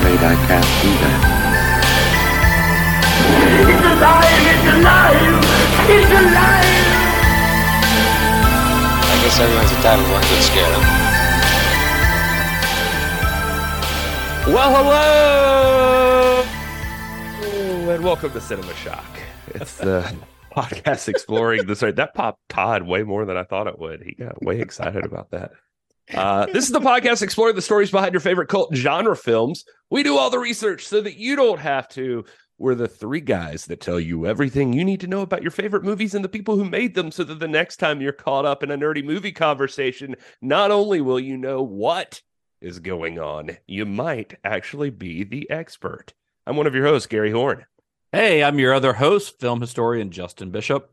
I'm afraid I can't do that. It's alive! It's alive! It's alive! I guess everyone's entitled to one good scare, huh? Well, hello, and welcome to Cinema Shock. It's the podcast exploring the story. That popped Todd way more than I thought it would. He got way excited about that. Uh, this is the podcast exploring the stories behind your favorite cult genre films. We do all the research so that you don't have to. We're the three guys that tell you everything you need to know about your favorite movies and the people who made them so that the next time you're caught up in a nerdy movie conversation, not only will you know what is going on, you might actually be the expert. I'm one of your hosts, Gary Horn. Hey, I'm your other host, film historian Justin Bishop.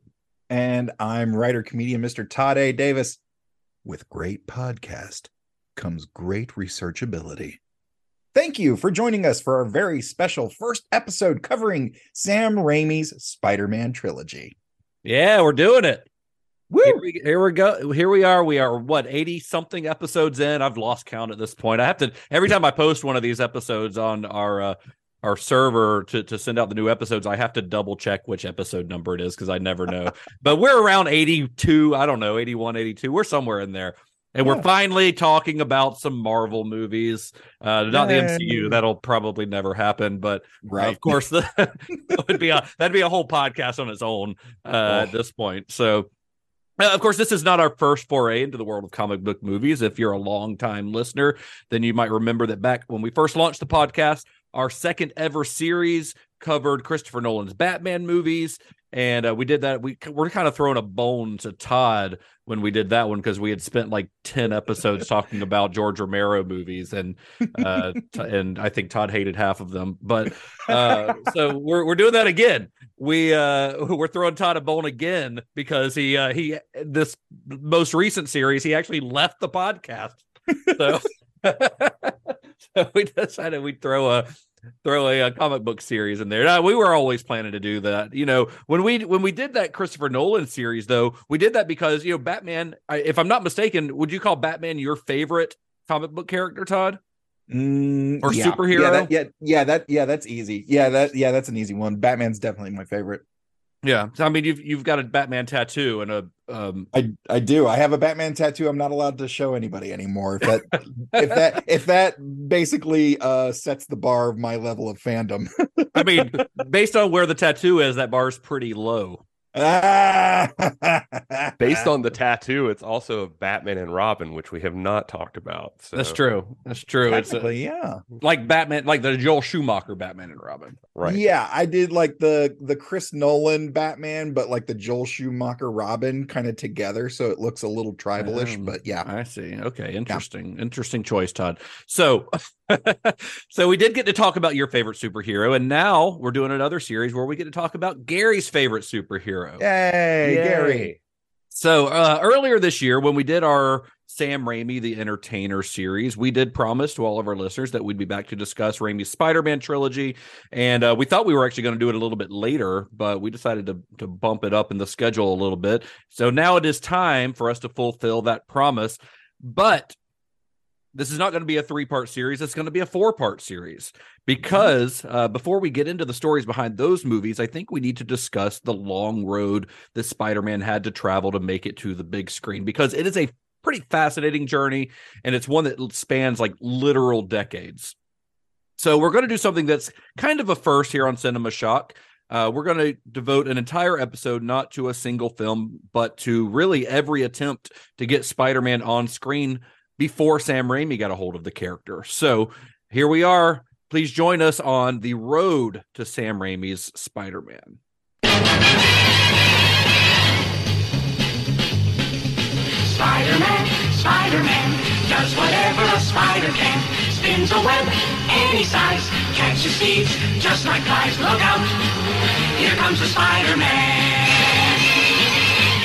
And I'm writer comedian Mr. Todd A. Davis. With great podcast comes great researchability. Thank you for joining us for our very special first episode covering Sam Raimi's Spider Man trilogy. Yeah, we're doing it. Here we, here we go. Here we are. We are what 80 something episodes in. I've lost count at this point. I have to every time I post one of these episodes on our uh, our server to, to send out the new episodes, I have to double check which episode number it is because I never know. but we're around 82, I don't know, 81, 82. We're somewhere in there. And we're finally talking about some Marvel movies. Uh, not the MCU. That'll probably never happen, but Right. of course, the, that would be a that'd be a whole podcast on its own uh, at this point. So, uh, of course, this is not our first foray into the world of comic book movies. If you're a long-time listener, then you might remember that back when we first launched the podcast, our second ever series covered Christopher Nolan's Batman movies. And uh, we did that. We we're kind of throwing a bone to Todd when we did that one because we had spent like ten episodes talking about George Romero movies, and uh, t- and I think Todd hated half of them. But uh, so we're we're doing that again. We uh, we're throwing Todd a bone again because he uh, he this most recent series he actually left the podcast. So, so we decided we'd throw a throw a, uh comic book series in there. Now, we were always planning to do that. You know, when we when we did that Christopher Nolan series, though, we did that because you know Batman. I, if I'm not mistaken, would you call Batman your favorite comic book character, Todd? Mm, Or yeah. superhero? Yeah, that, yeah, yeah, that yeah, that's easy. Yeah, that yeah, that's an easy one. Batman's definitely my favorite. Yeah, I mean you've you've got a Batman tattoo and a um. I I do. I have a Batman tattoo. I'm not allowed to show anybody anymore. If that if that if that basically uh sets the bar of my level of fandom. I mean, based on where the tattoo is, that bar is pretty low. Based on the tattoo, it's also Batman and Robin, which we have not talked about. So, That's true. That's true. It's Technically, yeah. like Batman, like the Joel Schumacher Batman and Robin. Right. Yeah, I did like the the Chris Nolan Batman, but like the Joel Schumacher Robin kind of together, so it looks a little tribalish. Um, but yeah, I see. Okay, interesting. Interesting choice, Todd. So so we did get to talk about your favorite superhero, and now we're doing another series where we get to talk about Gary's favorite superhero. Yay, Gary. So uh, earlier this year, when we did our Sam Raimi the Entertainer series, we did promise to all of our listeners that we'd be back to discuss Raimi's Spider-Man trilogy, and uh, we thought we were actually going to do it a little bit later, but we decided to to bump it up in the schedule a little bit. So now it is time for us to fulfill that promise, but. This is not going to be a three part series. It's going to be a four part series because uh, before we get into the stories behind those movies, I think we need to discuss the long road that Spider Man had to travel to make it to the big screen because it is a pretty fascinating journey and it's one that spans like literal decades. So we're going to do something that's kind of a first here on Cinema Shock. Uh, we're going to devote an entire episode not to a single film, but to really every attempt to get Spider Man on screen before Sam Raimi got a hold of the character. So here we are. Please join us on the road to Sam Raimi's Spider Man. Spider-Man, Spider-Man, does whatever a spider can. Spins a web any size, catches thieves just like flies. Look out, here comes the Spider-Man.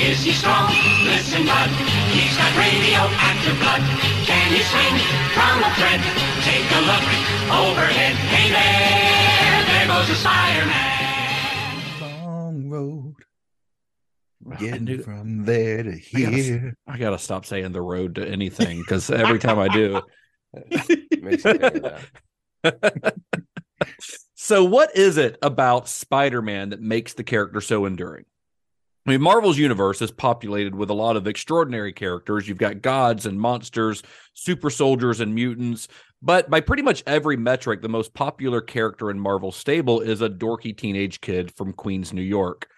Is he strong? Listen, bud, he's got radioactive blood. Can he swing from a thread? Take a look overhead. Hey there, there goes the Spider-Man. Long road. I Getting knew- from there to I gotta here. I gotta stop saying the road to anything because every time I do. Makes me think of that. so, what is it about Spider Man that makes the character so enduring? I mean, Marvel's universe is populated with a lot of extraordinary characters. You've got gods and monsters, super soldiers and mutants. But by pretty much every metric, the most popular character in Marvel's stable is a dorky teenage kid from Queens, New York.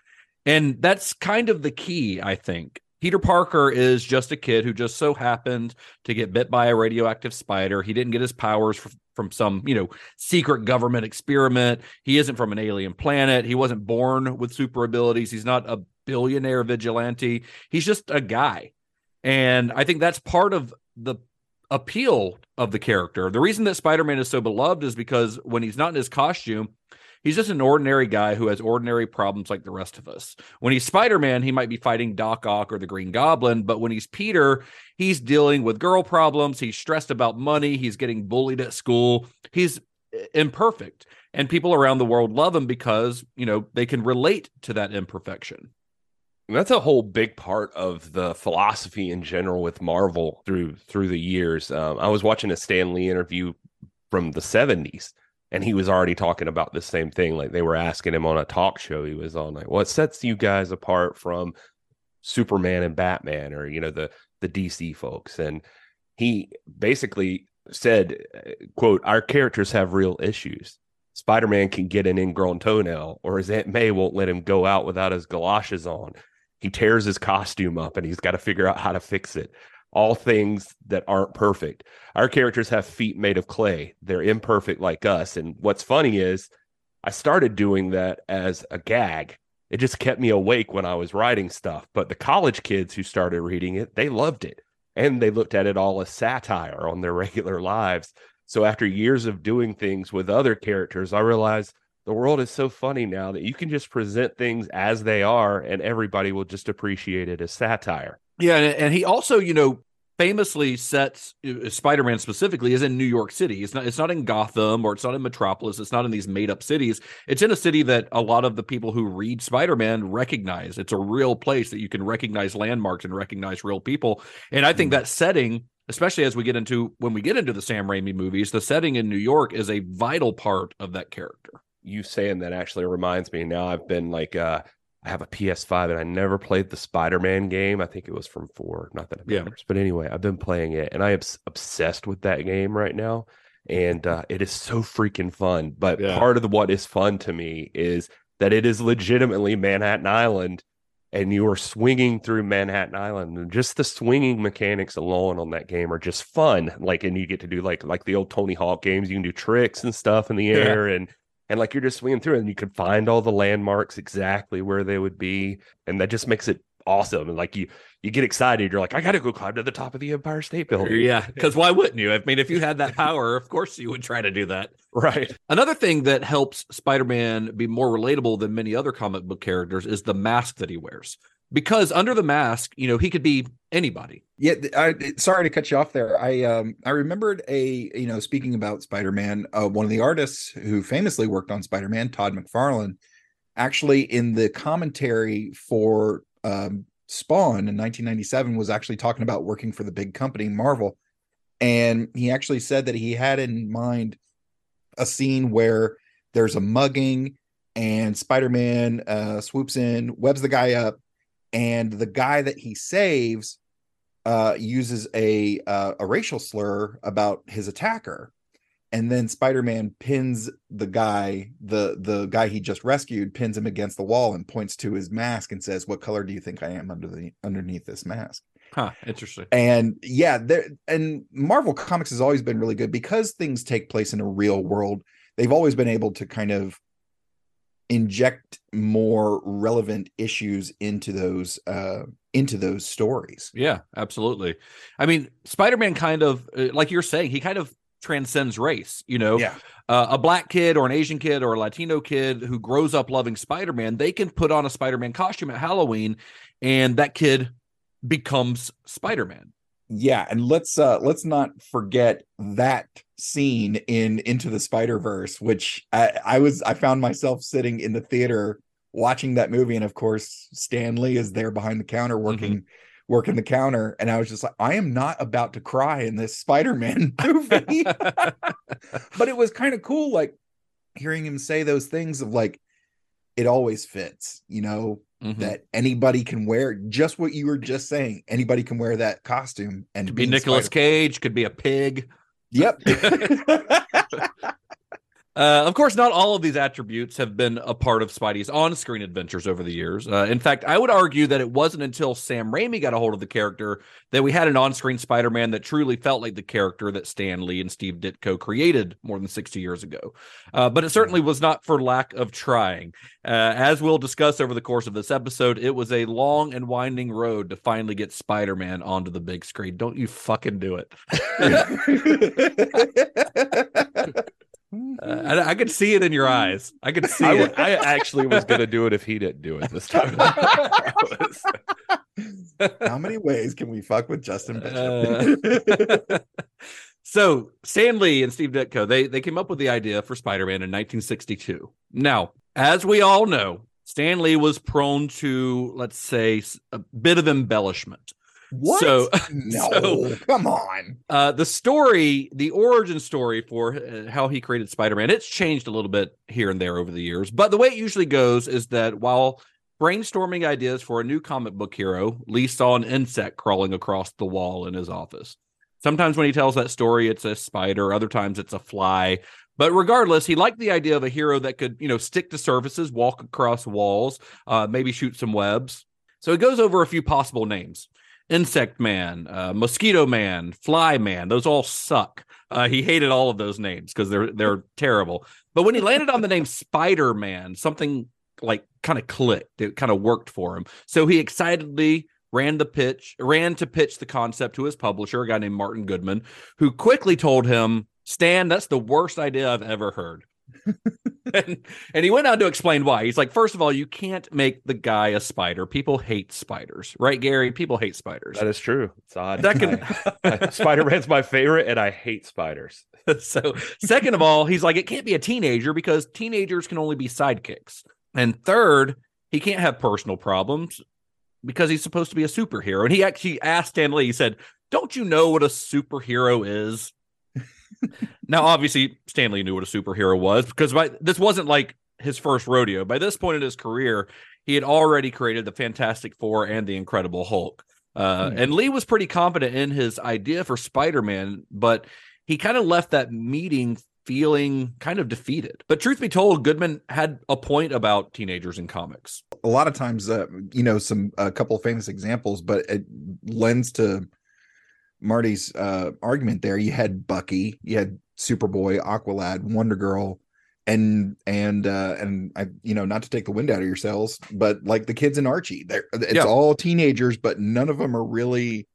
And that's kind of the key, I think. Peter Parker is just a kid who just so happened to get bit by a radioactive spider. He didn't get his powers from some, you know, secret government experiment. He isn't from an alien planet. He wasn't born with super abilities. He's not a billionaire vigilante. He's just a guy. And I think that's part of the appeal of the character. The reason that Spider-Man is so beloved is because when he's not in his costume, he's just an ordinary guy who has ordinary problems like the rest of us. When he's Spider-Man, he might be fighting Doc Ock or the Green Goblin, but when he's Peter, he's dealing with girl problems, he's stressed about money, he's getting bullied at school. He's imperfect. And people around the world love him because, you know, they can relate to that imperfection. And that's a whole big part of the philosophy in general with Marvel through through the years. Um, I was watching a Stan Lee interview from the '70s, and he was already talking about the same thing. Like they were asking him on a talk show he was on, like, "What sets you guys apart from Superman and Batman, or you know the the DC folks?" And he basically said, uh, "quote Our characters have real issues." Spider Man can get an ingrown toenail, or his Aunt May won't let him go out without his galoshes on he tears his costume up and he's got to figure out how to fix it. All things that aren't perfect. Our characters have feet made of clay. They're imperfect like us. And what's funny is I started doing that as a gag. It just kept me awake when I was writing stuff. But the college kids who started reading it, they loved it. And they looked at it all as satire on their regular lives. So after years of doing things with other characters, I realized the world is so funny now that you can just present things as they are and everybody will just appreciate it as satire. Yeah, and, and he also, you know, famously sets uh, Spider-Man specifically is in New York City. It's not it's not in Gotham or it's not in Metropolis. It's not in these made-up cities. It's in a city that a lot of the people who read Spider-Man recognize. It's a real place that you can recognize landmarks and recognize real people. And I think that setting especially as we get into when we get into the Sam Raimi movies, the setting in New York is a vital part of that character. You saying that actually reminds me now I've been like uh I have a PS5 and I never played the Spider-Man game. I think it was from 4, not that it Yeah. But anyway, I've been playing it and I am obsessed with that game right now and uh it is so freaking fun. But Yeah. part of the, what is fun to me is that it is legitimately Manhattan Island and you are swinging through Manhattan Island and just the swinging mechanics alone on that game are just fun. Like, and you get to do like like the old Tony Hawk games. You can do tricks and stuff in the Yeah. air, and and like you're just swinging through, and you can find all the landmarks exactly where they would be, and that just makes it awesome. And like you you get excited, you're like, I got to go climb to the top of the Empire State Building. Yeah, because why wouldn't you? I mean, if you had that power, of course you would try to do that. right. Another thing that helps Spider-Man be more relatable than many other comic book characters is the mask that he wears. Because under the mask, you know, he could be anybody. Yeah, I sorry to cut you off there. I um I remembered a you know speaking about Spider-Man, uh, one of the artists who famously worked on Spider-Man, Todd McFarlane, actually in the commentary for um Spawn in 1997 was actually talking about working for the big company Marvel, and he actually said that he had in mind a scene where there's a mugging and Spider-Man uh, swoops in, webs the guy up, and the guy that he saves uh, uses a uh, a racial slur about his attacker, and then Spider-Man pins the guy, the the guy he just rescued, pins him against the wall and points to his mask and says, "What color do you think I am under the underneath this mask?" Huh, interesting. And yeah, there and Marvel Comics has always been really good because things take place in a real world. They've always been able to kind of inject more relevant issues into those uh into those stories. Yeah, absolutely. I mean, Spider-Man kind of uh, like you're saying, he kind of transcends race, you know. Yeah. Uh, a black kid or an Asian kid or a Latino kid who grows up loving Spider-Man, they can put on a Spider-Man costume at Halloween and that kid becomes Spider-Man. Yeah, and let's uh let's not forget that scene in Into the Spider-Verse which I, I was I found myself sitting in the theater watching that movie and of course Stan Lee is there behind the counter working working the counter and I was just like I am not about to cry in this Spider-Man movie. but it was kind of cool like hearing him say those things of like it always fits, you know, Mhm. that anybody can wear just what you were just saying. Anybody can wear that costume and Could be Nicolas Spider- Cage, could be a pig. Yep. Uh, of course, not all of these attributes have been a part of Spidey's on-screen adventures over the years. Uh, in fact, I would argue that it wasn't until Sam Raimi got a hold of the character that we had an on-screen Spider-Man that truly felt like the character that Stan Lee and Steve Ditko created more than 60 years ago. Uh, but it certainly was not for lack of trying. Uh, as we'll discuss over the course of this episode, it was a long and winding road to finally get Spider-Man onto the big screen. Don't you fucking do it. Uh, I, I could see it in your eyes. I could see I, it. I actually was going to do it if he didn't do it this time. How many ways can we fuck with Justin Bishop? Uh, so Stan Lee and Steve Ditko they they came up with the idea for Spider-Man in 1962. Now, as we all know, Stan Lee was prone to let's say a bit of embellishment. What? So- no, so- come on. Uh, the story, the origin story for uh, how he created Spider-Man, it's changed a little bit here and there over the years. But the way it usually goes is that while brainstorming ideas for a new comic book hero, Lee saw an insect crawling across the wall in his office. Sometimes when he tells that story, it's a spider. Other times it's a fly. But regardless, he liked the idea of a hero that could, you know, stick to surfaces, walk across walls, uh, maybe shoot some webs. So he goes over a few possible names. Insect Man, uh, Mosquito Man, Fly Man. Those all suck. Uh, he hated all of those names because they're they're terrible. But when he landed on the name Spider Man, something like kind of clicked. It kind of worked for him. So he excitedly ran the pitch, ran to pitch the concept to his publisher, a guy named Martin Goodman, who quickly told him, "Stan, that's the worst idea I've ever heard." And, and he went on to explain why. He's like, first of all, you can't make the guy a spider. People hate spiders, right, Gary? People hate spiders. that is true. It's odd. Second, Spider Man's my favorite, and I hate spiders. so second of all, he's like, it can't be a teenager because teenagers can only be sidekicks. And third, he can't have personal problems because he's supposed to be a superhero. And he actually asked Stan Lee, he said, Don't you know what a superhero is? Now, obviously, Stan Lee knew what a superhero was because by this wasn't like his first rodeo. By this point in his career, he had already created the Fantastic Four and the Incredible Hulk. Uh, Hmm. And Lee was pretty confident in his idea for Spider Man, but he kind of left that meeting feeling kind of defeated. But truth be told, Goodman had a point about teenagers in comics. A lot of times, uh, you know, some a couple of famous examples, but it lends to Marty's uh, argument. There, you had Bucky, you had Superboy, Aqualad, Wonder Girl, and and uh, and I, you know, not to take the wind out of your sails, but like the kids in Archie, they're it's Yeah. all teenagers, but none of them are really,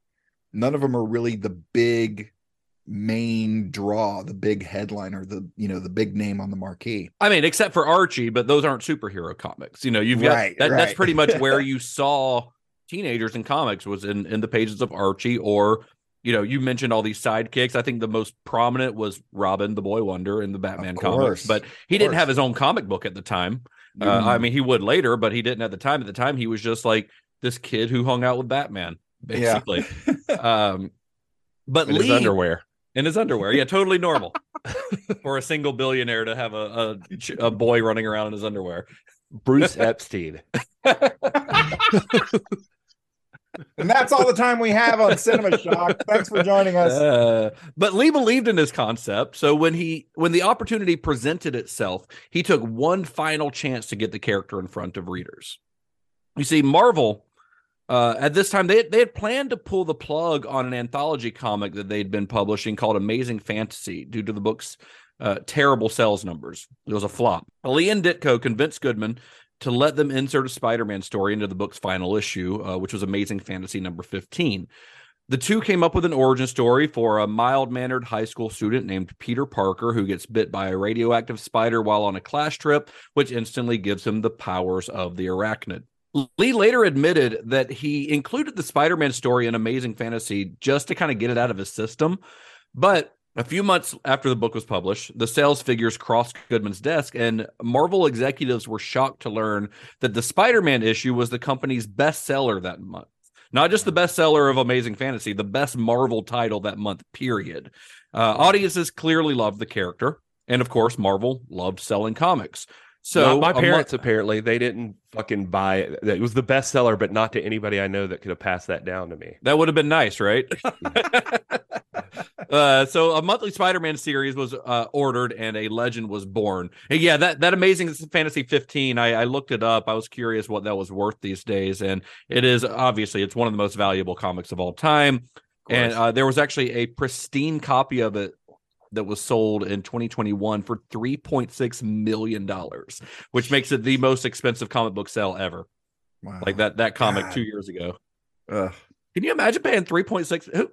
none of them are really the big main draw, the big headliner, the you know, the big name on the marquee. I mean, except for Archie, but those aren't superhero comics. You know, you've got Right, that, that's pretty much where you saw teenagers in comics was in in the pages of Archie or you know, you mentioned all these sidekicks. I think the most prominent was Robin, the Boy Wonder, in the Batman course, comics. But he didn't have his own comic book at the time. Uh, I Mm. mean, he would later, but he didn't at the time. At the time, he was just like this kid who hung out with Batman, Yeah. basically. um, but In Lee, his underwear. in his underwear, yeah, totally normal for a single billionaire to have a, a a boy running around in his underwear. Bruce Epstein. And that's all the time we have on Cinema Shock. Thanks for joining us. Uh, but Lee believed in his concept, so when he when the opportunity presented itself, he took one final chance to get the character in front of readers. You see, Marvel uh, at this time they they had planned to pull the plug on an anthology comic that they'd been publishing called Amazing Fantasy due to the book's uh, terrible sales numbers. It was a flop. Lee and Ditko convinced Goodman to let them insert a Spider-Man story into the book's final issue, uh, which was Amazing Fantasy number 15. The two came up with an origin story for a mild mannered high school student named Peter Parker who gets bit by a radioactive spider while on a class trip, which instantly gives him the powers of the arachnid. Lee later admitted that he included the Spider Man story in Amazing Fantasy just to kind of get it out of his system. But a few months after the book was published, the sales figures crossed Goodman's desk, and Marvel executives were shocked to learn that the Spider Man issue was the company's best seller that month. Not just the bestseller of Amazing Fantasy, the best Marvel title that month, period. Uh, audiences clearly loved the character. And of course, Marvel loved selling comics. So Not my parents mo- apparently they didn't fucking buy it. It was the bestseller, but not to anybody I know that could have passed that down to me. That would have been nice, right? uh, so a monthly Spider-Man series was uh, ordered, and a legend was born. And yeah, that that Amazing Fantasy 15. I, I looked it up. I was curious what that was worth these days, and it is obviously it's one of the most valuable comics of all time. And uh, there was actually a pristine copy of it that was sold in 2021 for 3.6 million dollars, which makes it the most expensive comic book sale ever. Wow. Like that that comic God. two years ago. Ugh. Can you imagine paying 3.6 who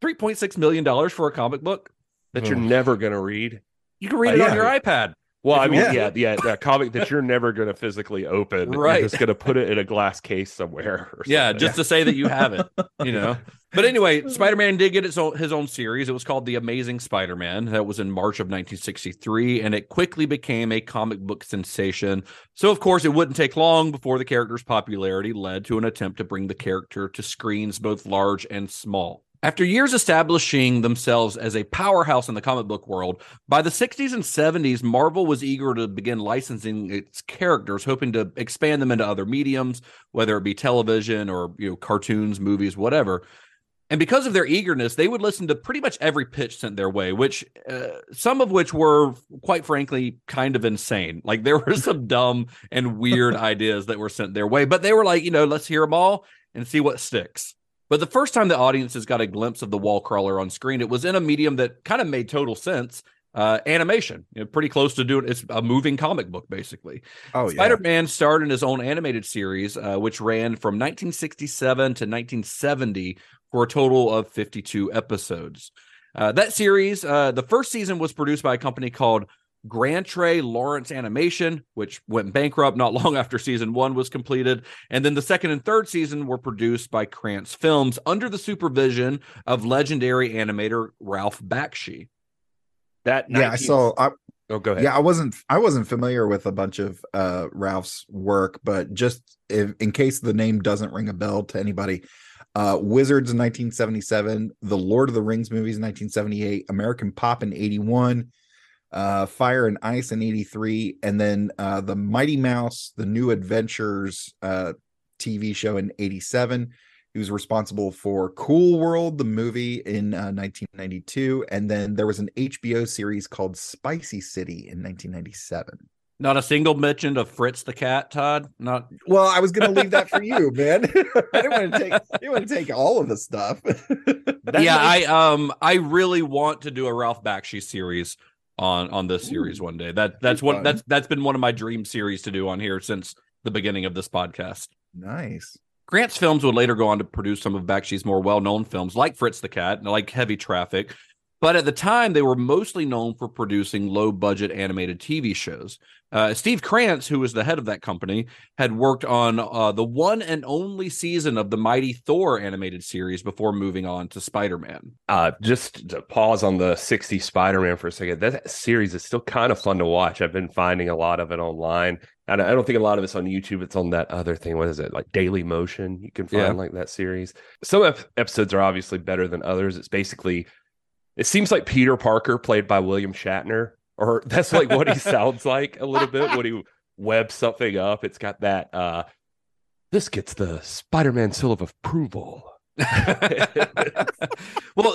3.6 million dollars for a comic book? That you're never gonna read. You can read Uh, it yeah. on your iPad. Well, I mean, want yeah, yeah, that comic that you're never gonna physically open. Right. You're just gonna put it in a glass case somewhere. Or Yeah, something. just to say that you have it, you know. But anyway, Spider-Man did get its own, his own series. It was called The Amazing Spider-Man. That was in March of 1963, and it quickly became a comic book sensation. So, of course, it wouldn't take long before the character's popularity led to an attempt to bring the character to screens both large and small. After years establishing themselves as a powerhouse in the comic book world, by the 60s and 70s, Marvel was eager to begin licensing its characters, hoping to expand them into other mediums, whether it be television or you know cartoons, movies, whatever. And because of their eagerness, they would listen to pretty much every pitch sent their way, which uh, some of which were, quite frankly, kind of insane. Like there were some dumb and weird ideas that were sent their way, but they were like, you know, let's hear them all and see what sticks. But the first time the audiences got a glimpse of the wall crawler on screen, it was in a medium that kind of made total sense. Uh, animation, you know, pretty close to doing it's a moving comic book, basically. Oh yeah. Spider-Man starred in his own animated series, uh, which ran from 1967 to 1970 for a total of 52 episodes. Uh, that series, uh, the first season was produced by a company called Grantray Lawrence Animation, which went bankrupt not long after season one was completed. And then the second and third season were produced by Krantz Films under the supervision of legendary animator Ralph Bakshi. that. yeah, I saw. I, Oh, go ahead. yeah, I wasn't. I wasn't familiar with a bunch of uh Ralph's work, but just if, in case the name doesn't ring a bell to anybody, uh Wizards in 1977, the Lord of the Rings movies in 1978, American Pop in 81, uh Fire and Ice in 83, and then uh the Mighty Mouse, the New Adventures uh TV show in 87. He was responsible for Cool World, the movie in uh, 1992, and then there was an HBO series called Spicy City in 1997. Not a single mention of Fritz the cat, Todd. Not Well, I was going to leave that for you, man. I didn't want to take. I didn't want to take all of the stuff. Yeah, might- I um I really want to do a Ralph Bakshi series on on this series one day. That that's one that's that's been one of my dream series to do on here since the beginning of this podcast. nice. Krantz Films would later go on to produce some of Bakshi's more well-known films like Fritz the Cat, and like Heavy Traffic. But at the time, they were mostly known for producing low-budget animated TV shows. Uh, Steve Krantz, who was the head of that company, had worked on uh, the one and only season of the Mighty Thor animated series before moving on to Spider-Man. Uh, just to pause on the 60 Spider-Man for a second. That series is still kind of fun to watch. I've been finding a lot of it online. And I don't think a lot of it's on YouTube. It's on that other thing. What is it? Like Dailymotion. You can find Yeah. like that series. Some ep- episodes are obviously better than others. It's basically, it seems like Peter Parker played by William Shatner, or that's like what he sounds like a little bit when he webs something up. It's got that, uh, this gets the Spider-Man seal of approval. well,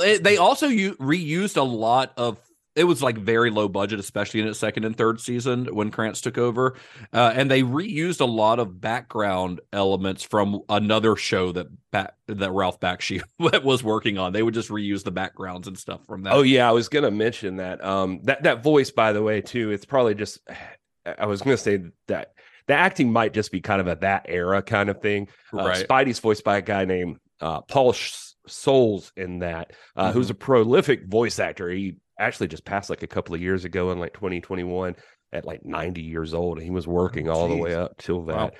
it, they also u- reused a lot of it was like very low budget, especially in its second and third season when Krantz took over, uh, and they reused a lot of background elements from another show that that Ralph Bakshi was working on. They would just reuse the backgrounds and stuff from that. Oh yeah, I was gonna mention that. Um, that that voice, by the way, too. It's probably just. I was gonna say that the acting might just be kind of a that era kind of thing. Uh, Right. Spidey's voiced by a guy named uh, Paul Sh- Soles in that, uh, who's Mm-hmm. a prolific voice actor. He actually just passed like a couple of years ago in like 2021 at like 90 years old. And he was oh, working all the way up till that. Wow.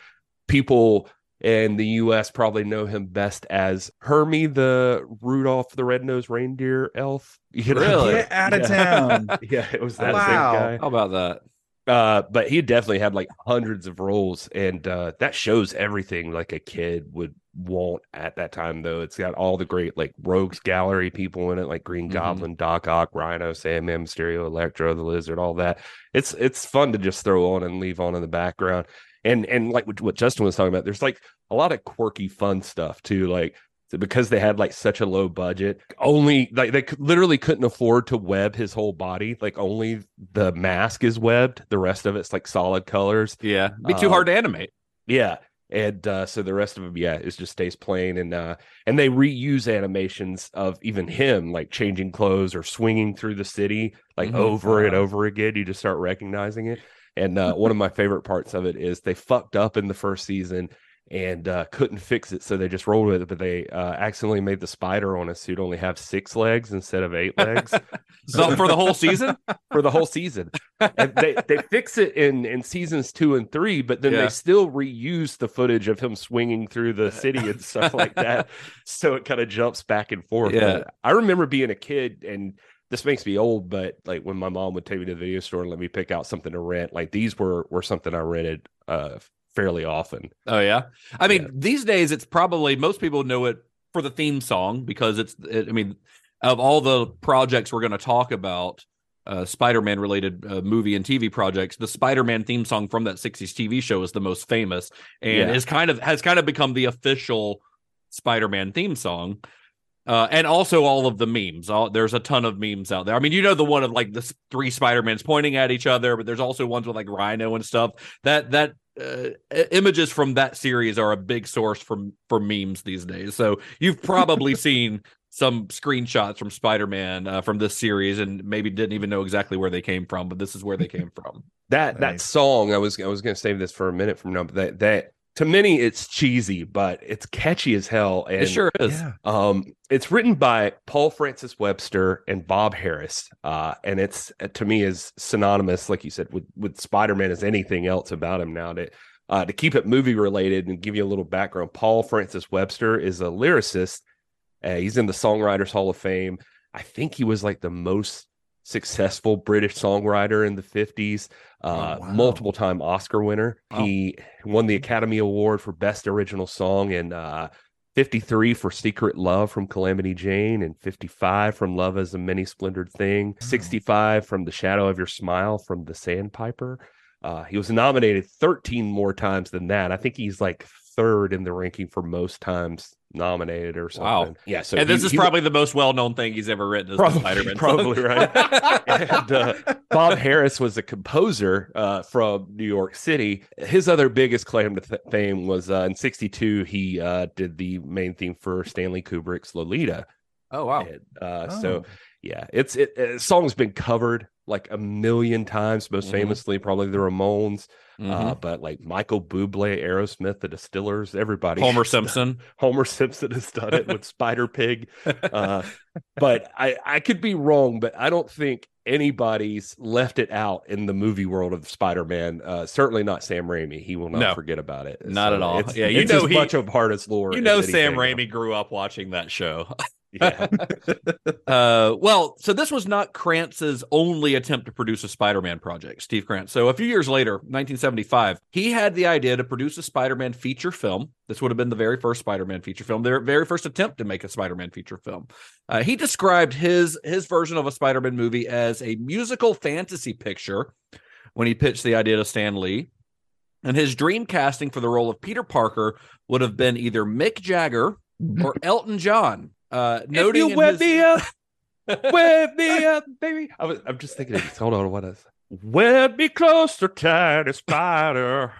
People in the U.S. probably know him best as Hermie, the Rudolph the Red-Nosed Reindeer elf. You know? Really? Get out of Yeah. town. yeah, it was that Wow. same guy How about that? Uh but he definitely had like hundreds of roles and uh that shows everything like a kid would want at that time though. It's got all the great like rogues gallery people in it like green Mhm. goblin doc ock rhino sandman mysterio electro the lizard all that. It's it's fun to just throw on and leave on in the background. And and like what justin was talking about there's like a lot of quirky fun stuff too. Like so because they had like such a low budget only like they literally couldn't afford to web his whole body like only the mask is webbed the rest of it's like solid colors Yeah, be too Uh, hard to animate. yeah and uh so the rest of them yeah it just stays plain and uh and they reuse animations of even him like changing clothes or swinging through the city like Mhm. over and over again you just start recognizing it and uh one of my favorite parts of it is they fucked up in the first season and uh couldn't fix it so they just rolled with it but they uh accidentally made the spider on a suit only have six legs instead of eight legs So for the whole season, for the whole season. And they they fix it in in seasons two and three, but then Yeah. they still reuse the footage of him swinging through the city and stuff like that. So it kind of jumps back and forth. Yeah. But I remember being a kid and. This makes me old, but like when my mom would take me to the video store and let me pick out something to rent, like these were were something I rented uh fairly often. Oh yeah. I mean, Yeah. these days it's probably most people know it for the theme song because it's. It, I mean, of all the projects we're going to talk about, uh, Spider-Man related uh, movie and TV projects, the Spider-Man theme song from that '60s TV show is the most famous and Yeah. is kind of has kind of become the official Spider-Man theme song. Uh, and also all of the memes. All, there's a ton of memes out there. I mean, you know the one of like the three Spider-Mans pointing at each other, but there's also ones with like Rhino and stuff. That that uh, images from that series are a big source for for memes these days. So you've probably seen some screenshots from Spider-Man uh, from this series, and maybe didn't even know exactly where they came from, but this is where they came from. That that song, I was I was gonna save this for a minute from now, but that that to many it's cheesy, but it's catchy as hell. And it sure is. Yeah. Um, it's written by Paul Francis Webster and Bob Harris, uh, and it's uh, to me is synonymous, like you said, with with Spider Man as anything else about him now. To uh, to keep it movie related and give you a little background, Paul Francis Webster is a lyricist. Uh, he's in the Songwriters Hall of Fame. I think he was like the most successful British songwriter in the 50s, uh, Oh, wow. multiple time Oscar winner. Wow. He won the Academy Award for Best Original Song in uh, 53 for Secret Love from Calamity Jane, and 55 from Love as a Many Splendored Thing, 65 from The Shadow of Your Smile from The Sandpiper. Uh, he was nominated 13 more times than that. I think he's like third in the ranking for most times nominated or something. Wow. Yeah. So and this he- is he- probably the most well-known thing he's ever written. Is Probably- the Spider-Man probably, right. and uh, Bob Harris was a composer uh, from New York City. His other biggest claim to th- fame was uh, in '62. He uh, did the main theme for Stanley Kubrick's Lolita. oh wow. And, uh, Oh. So yeah, it's it. uh, song's been covered like a million times. Most Mhm. famously, probably the Ramones. Mhm. Uh, but like Michael Bublé, Aerosmith, the Distillers, everybody. Homer Simpson. Homer Simpson has done it with Spider Pig. Uh, but I, I could be wrong, but I don't think anybody's left it out in the movie world of Spider Man. Uh, certainly not Sam Raimi. He will not No. forget about it. Not at all. It's, Yeah, you know as he- much a hardest lore. You know Sam. Raimi grew up watching that show. Yeah. Uh, well, so this was not Krantz's only attempt to produce a Spider-Man project, Steve Krantz. So a few years later, 1975, he had the idea to produce a Spider-Man feature film. This would have been the very first Spider-Man feature film, their very first attempt to make a Spider-Man feature film. Uh, he described his his version of a Spider-Man movie as a musical fantasy picture when he pitched the idea to Stan Lee. And his dream casting for the role of Peter Parker would have been either Mick Jagger or Elton John. Uh, if noting you in wet his- me up, Wet me up, baby. I was, I'm just thinking. Hold on, what is? Wet me close to tiny spider.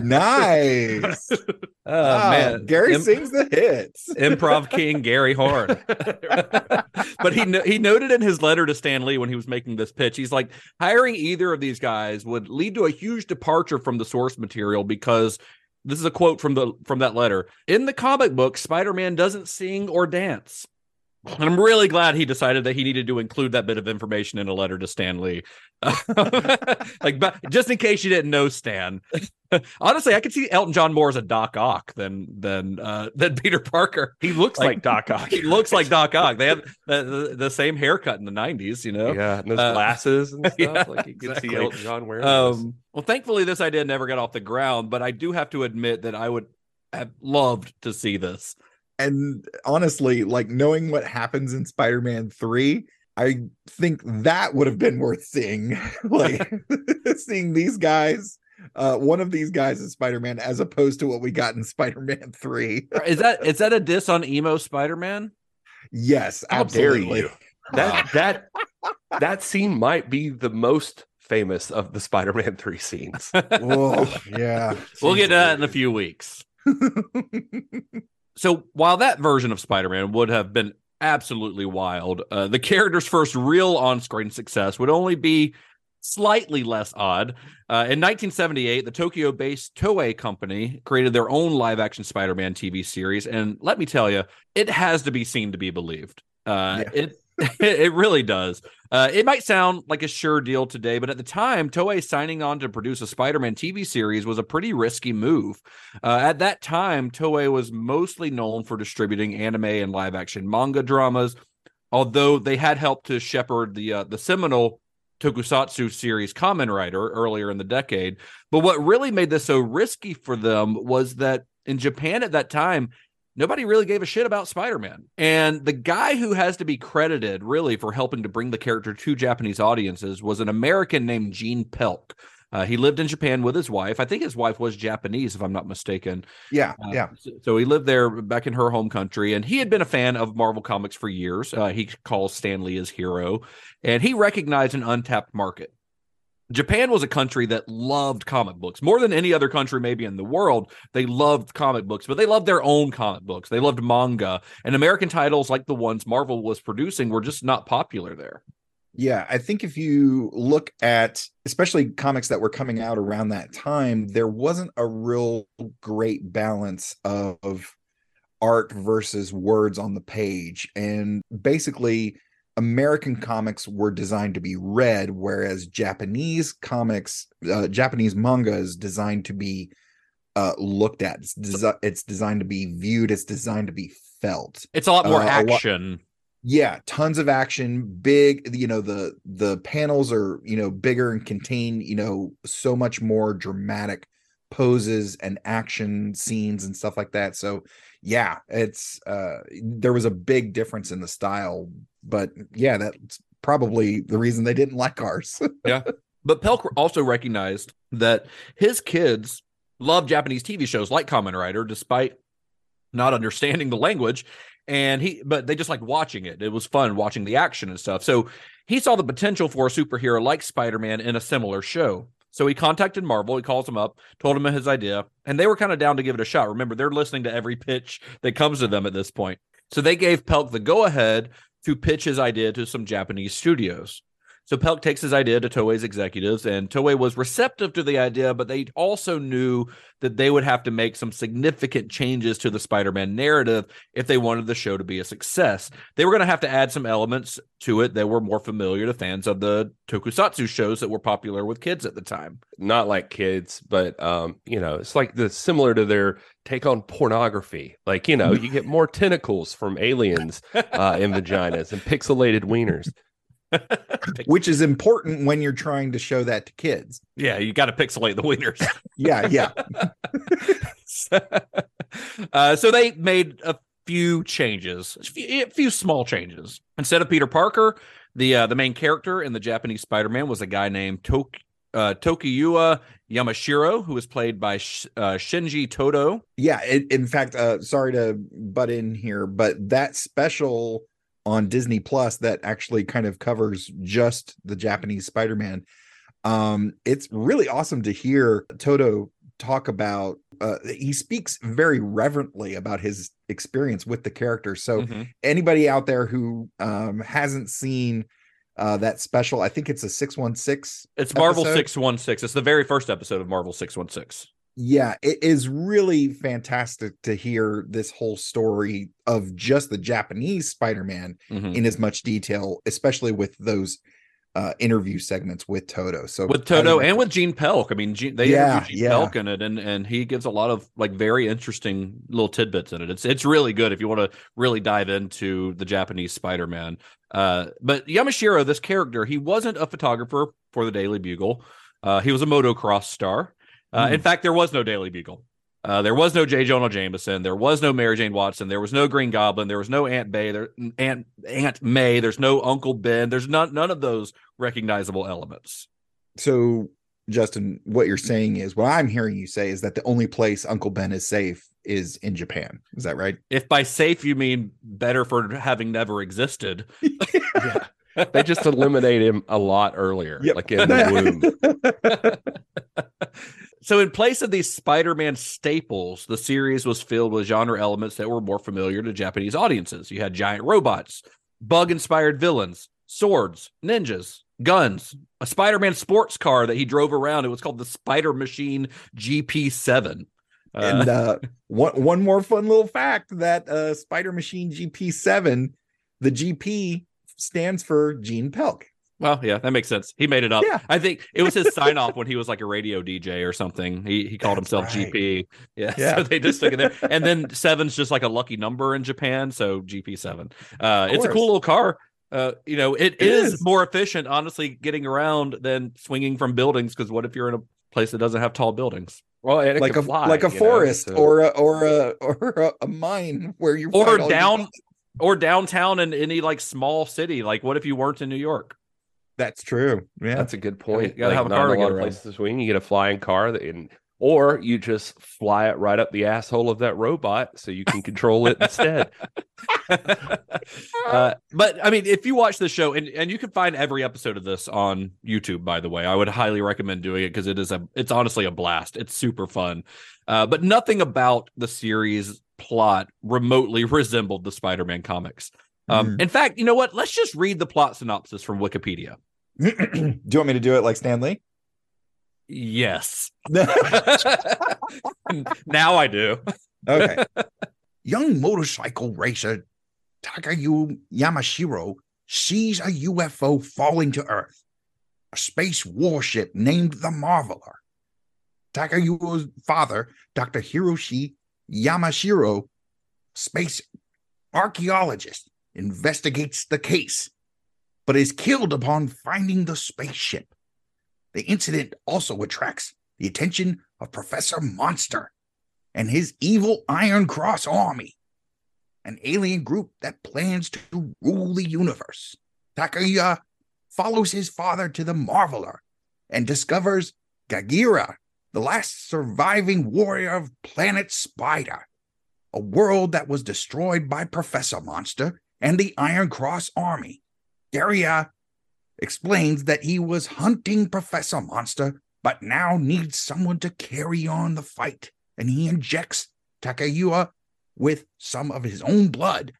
nice. Oh, Ah, man. Gary Im- sings the hits. improv king Gary Horn. but he no- he noted in his letter to Stan Lee when he was making this pitch, he's like hiring either of these guys would lead to a huge departure from the source material because this is a quote from the from that letter. In the comic book, Spider-Man doesn't sing or dance. And I'm really glad he decided that he needed to include that bit of information in a letter to Stan Lee. like, but just in case you didn't know, Stan. Honestly, I could see Elton John more as a Doc Ock than than uh, than Peter Parker. He looks like, like Doc Ock. He looks like Doc Ock. They have the, the, the same haircut in the '90s, you know. Yeah, and those Uh, glasses and stuff. yeah, like you can exactly. see Elton John wearing. those. Um, well, thankfully, this idea never got off the ground, but I do have to admit that I would have loved to see this. And honestly, like knowing what happens in Spider-Man 3, I think that would have been worth seeing. like seeing these guys, uh one of these guys is Spider-Man as opposed to what we got in Spider-Man 3. Is that is that a diss on emo Spider-Man? Yes, How dare you? That that that scene might be the most famous of the Spider-Man three scenes. oh, yeah. We'll get to that in a few weeks. So while that version of Spider-Man would have been absolutely wild, uh, the character's first real on-screen success would only be slightly less odd. Uh, in 1978, the Tokyo-based Toei company created their own live-action Spider-Man TV series, and let me tell you, it has to be seen to be believed. Uh, Yeah. It it really does. Uh, it might sound like a sure deal today, but at the time, Toei signing on to produce a Spider-Man TV series was a pretty risky move. Uh, at that time, Toei was mostly known for distributing anime and live-action manga dramas, although they had helped to shepherd the uh, the seminal Tokusatsu series Kamen Rider earlier in the decade. But what really made this so risky for them was that in Japan at that time, nobody really gave a shit about Spider-Man. And the guy who has to be credited really for helping to bring the character to Japanese audiences was an American named Gene Pelc. Uh, he lived in Japan with his wife. I think his wife was Japanese, if I'm not mistaken. Yeah, Uh, yeah. So, so he lived there back in her home country, and he had been a fan of Marvel Comics for years. Uh, he calls Stan Lee his hero, and he recognized an untapped market. Japan was a country that loved comic books more than any other country, maybe in the world. They loved comic books, but they loved their own comic books. They loved manga, and American titles like the ones Marvel was producing were just not popular there. Yeah, I think if you look at especially comics that were coming out around that time, there wasn't a real great balance of art versus words on the page. And basically, American comics were designed to be read, whereas Japanese comics, uh, Japanese manga is designed to be uh, looked at. It's, desi- it's designed to be viewed. It's designed to be felt It's a lot more Uh, a lot- action. yeah tons of action big you know the the panels are you know bigger and contain you know so much more dramatic poses and action scenes and stuff like that so yeah it's uh there was a big difference in the style but yeah that's probably the reason they didn't like ours yeah, But Pelc also recognized that his kids love Japanese TV shows like Kamen Rider, despite not understanding the language. And he, but they just like watching it. It was fun watching the action and stuff. So he saw the potential for a superhero like Spider Man in a similar show. So he contacted Marvel. He calls them up, told them his idea, and they were kind of down to give it a shot. Remember, they're listening to every pitch that comes to them at this point. So they gave Pelc the go ahead to pitch his idea to some Japanese studios. So Pelc takes his idea to Toei's executives, and Toei was receptive to the idea, but they also knew that they would have to make some significant changes to the Spider-Man narrative if they wanted the show to be a success. They were going to have to add some elements to it that were more familiar to fans of the Tokusatsu shows that were popular with kids at the time. Not like kids, but um, you know, it's like the similar to their take on pornography. Like you know, you get more tentacles from aliens uh, in vaginas and pixelated wieners. which is important when you're trying to show that to kids Yeah, you got to pixelate the wieners. yeah yeah uh, so they made a few changes, a few, a few small changes. Instead of Peter Parker, the uh, the main character in the Japanese Spider-Man was a guy named Tok- uh, Takuya Yamashiro, who was played by Sh- uh, Shinji Toto. yeah it, in fact uh sorry to butt in here but that special on Disney Plus that actually kind of covers just the Japanese Spider-Man. Um, it's really awesome to hear Toto talk about uh, he speaks very reverently about his experience with the character. So Mhm. anybody out there who um hasn't seen uh that special, I think it's a 616 It's Marvel episode. 616. It's the very first episode of Marvel 616. Yeah it is really fantastic to hear this whole story of just the japanese spider-man Mhm. in as much detail especially with those uh interview segments with toto so with Toto and with Gene Pelc. I mean, Gene, they Yeah, Gene yeah. Pelc in it, and and he gives a lot of like very interesting little tidbits in it. It's it's really good if you want to really dive into the Japanese Spider-Man. Uh, but Yamashiro, this character, he wasn't a photographer for the Daily Bugle. Uh, he was a motocross star. Uh, In fact, there was no Daily Bugle. Uh, there was no J. Jonah Jameson. There was no Mary Jane Watson. There was no Green Goblin. There was no Aunt May. There Aunt Aunt May. There's no Uncle Ben. There's not none of those recognizable elements. so justin what you're saying is what i'm hearing you say is that the only place uncle ben is safe is in japan is that right If by safe you mean better for having never existed, Yeah. They just eliminate him a lot earlier, Yep. like in the womb. so in place of these Spider-Man staples, the series was filled with genre elements that were more familiar to Japanese audiences. You had giant robots, bug-inspired villains, swords, ninjas, guns, a Spider-Man sports car that he drove around. It was called the Spider Machine GP7. Uh, and uh one one more fun little fact that uh spider machine gp7 the gp stands for Gene Pelc Well, yeah, that makes sense. He made it up. Yeah. I think it was his sign off when he was like a radio DJ or something. He he called That's himself right. GP. Yeah, Yeah. So they just took it there. And then seven's just like a lucky number in Japan, so GP seven. Uh, it's a cool little car. Uh, you know, it It is, is. more efficient, honestly, getting around than swinging from buildings. Because what if you're in a place that doesn't have tall buildings, Well, and it like a fly, like a you know, forest so- or a or a or a, a mine where you or find your- down, or downtown in any like small city? Like, what if you weren't in New York? That's true yeah That's a good point. you gotta have a car to lot get of around. places to swing. You get a flying car, that in, or you just fly it right up the asshole of that robot, so you can control it instead. uh, but I mean, if you watch the show, and, and you can find every episode of this on YouTube, by the way, I would highly recommend doing it because it is a, it's honestly a blast. It's super fun. Uh, but nothing about the series plot remotely resembled the Spider-Man comics. Um, In fact, you know what? Let's just read the plot synopsis from Wikipedia. do you want me to do it like Stan Lee? Yes. now I do. okay young motorcycle racer Takuya Yamashiro sees a ufo falling to earth a space warship named the marveler Takuya's father dr hiroshi yamashiro space archaeologist investigates the case but is killed upon finding the spaceship the incident also attracts the attention of professor monster and his evil Iron Cross army, an alien group that plans to rule the universe. Takuya follows his father to the Marveler and discovers Garia, the last surviving warrior of planet Spider, a world that was destroyed by Professor Monster and the Iron Cross army. Garia explains that he was hunting Professor Monster, but now needs someone to carry on the fight and he injects Takuya with some of his own blood.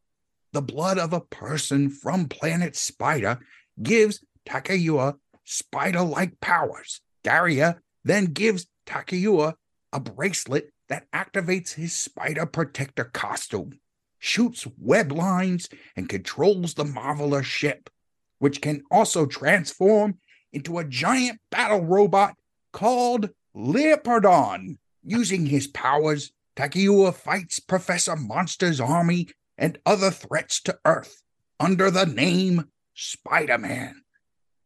The blood of a person from planet Spider gives Takuya spider like powers. Garia then gives Takuya a bracelet that activates his spider protector costume, shoots web lines, and controls the Marveler ship, which can also transform into a giant battle robot called Leopardon. Using his powers, Takuya fights Professor Monster's army and other threats to Earth under the name Spider Man.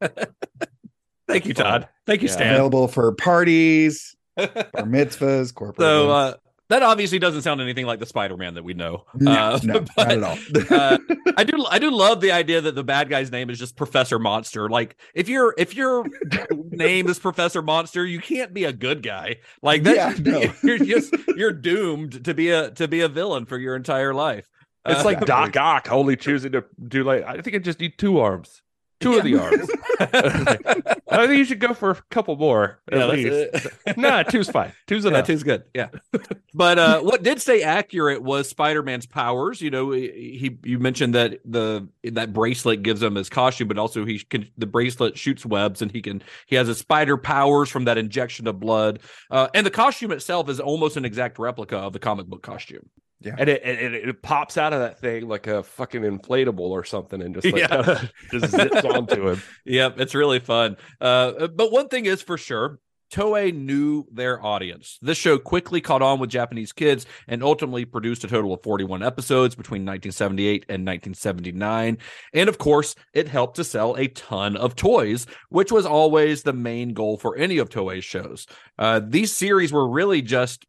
Thank you, Todd. Thank you, Yeah. Stan. Available for parties, bar mitzvahs, corporate. So events. uh, that obviously doesn't sound anything like the Spider-Man that we know. no, uh, no, not at all. uh, I do I do love the idea that the bad guy's name is just Professor Monster. Like if your if your name is Professor Monster, you can't be a good guy. Like that Yeah, no. you're just you're doomed to be a to be a villain for your entire life. It's like Doc Ock only choosing to do like I think I just need two arms. Two of the arms. I think you should go for a couple more at Yeah, that's least. it. nah, two's fine. Two's Yeah, enough. two's good. Yeah, but uh, what did stay accurate was Spider-Man's powers. You know, he you mentioned that the that bracelet gives him his costume, but also he can the bracelet shoots webs, and he can he has his spider powers from that injection of blood. Uh, and the costume itself is almost an exact replica of the comic book costume. And it, it it pops out of that thing like a fucking inflatable or something and just like Yeah. just zips onto him. Yep, it's really fun. Uh, but one thing is for sure, Toei knew their audience. This show quickly caught on with Japanese kids and ultimately produced a total of 41 episodes between 1978 and 1979. And of course, it helped to sell a ton of toys, which was always the main goal for any of Toei's shows. Uh, these series were really just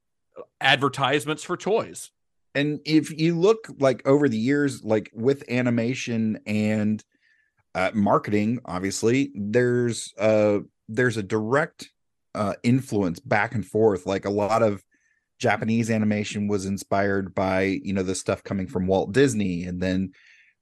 advertisements for toys. And if you look like over the years like with animation and uh, marketing obviously there's uh there's a direct uh influence back and forth. Like a lot of japanese animation was inspired by you know the stuff coming from walt disney and then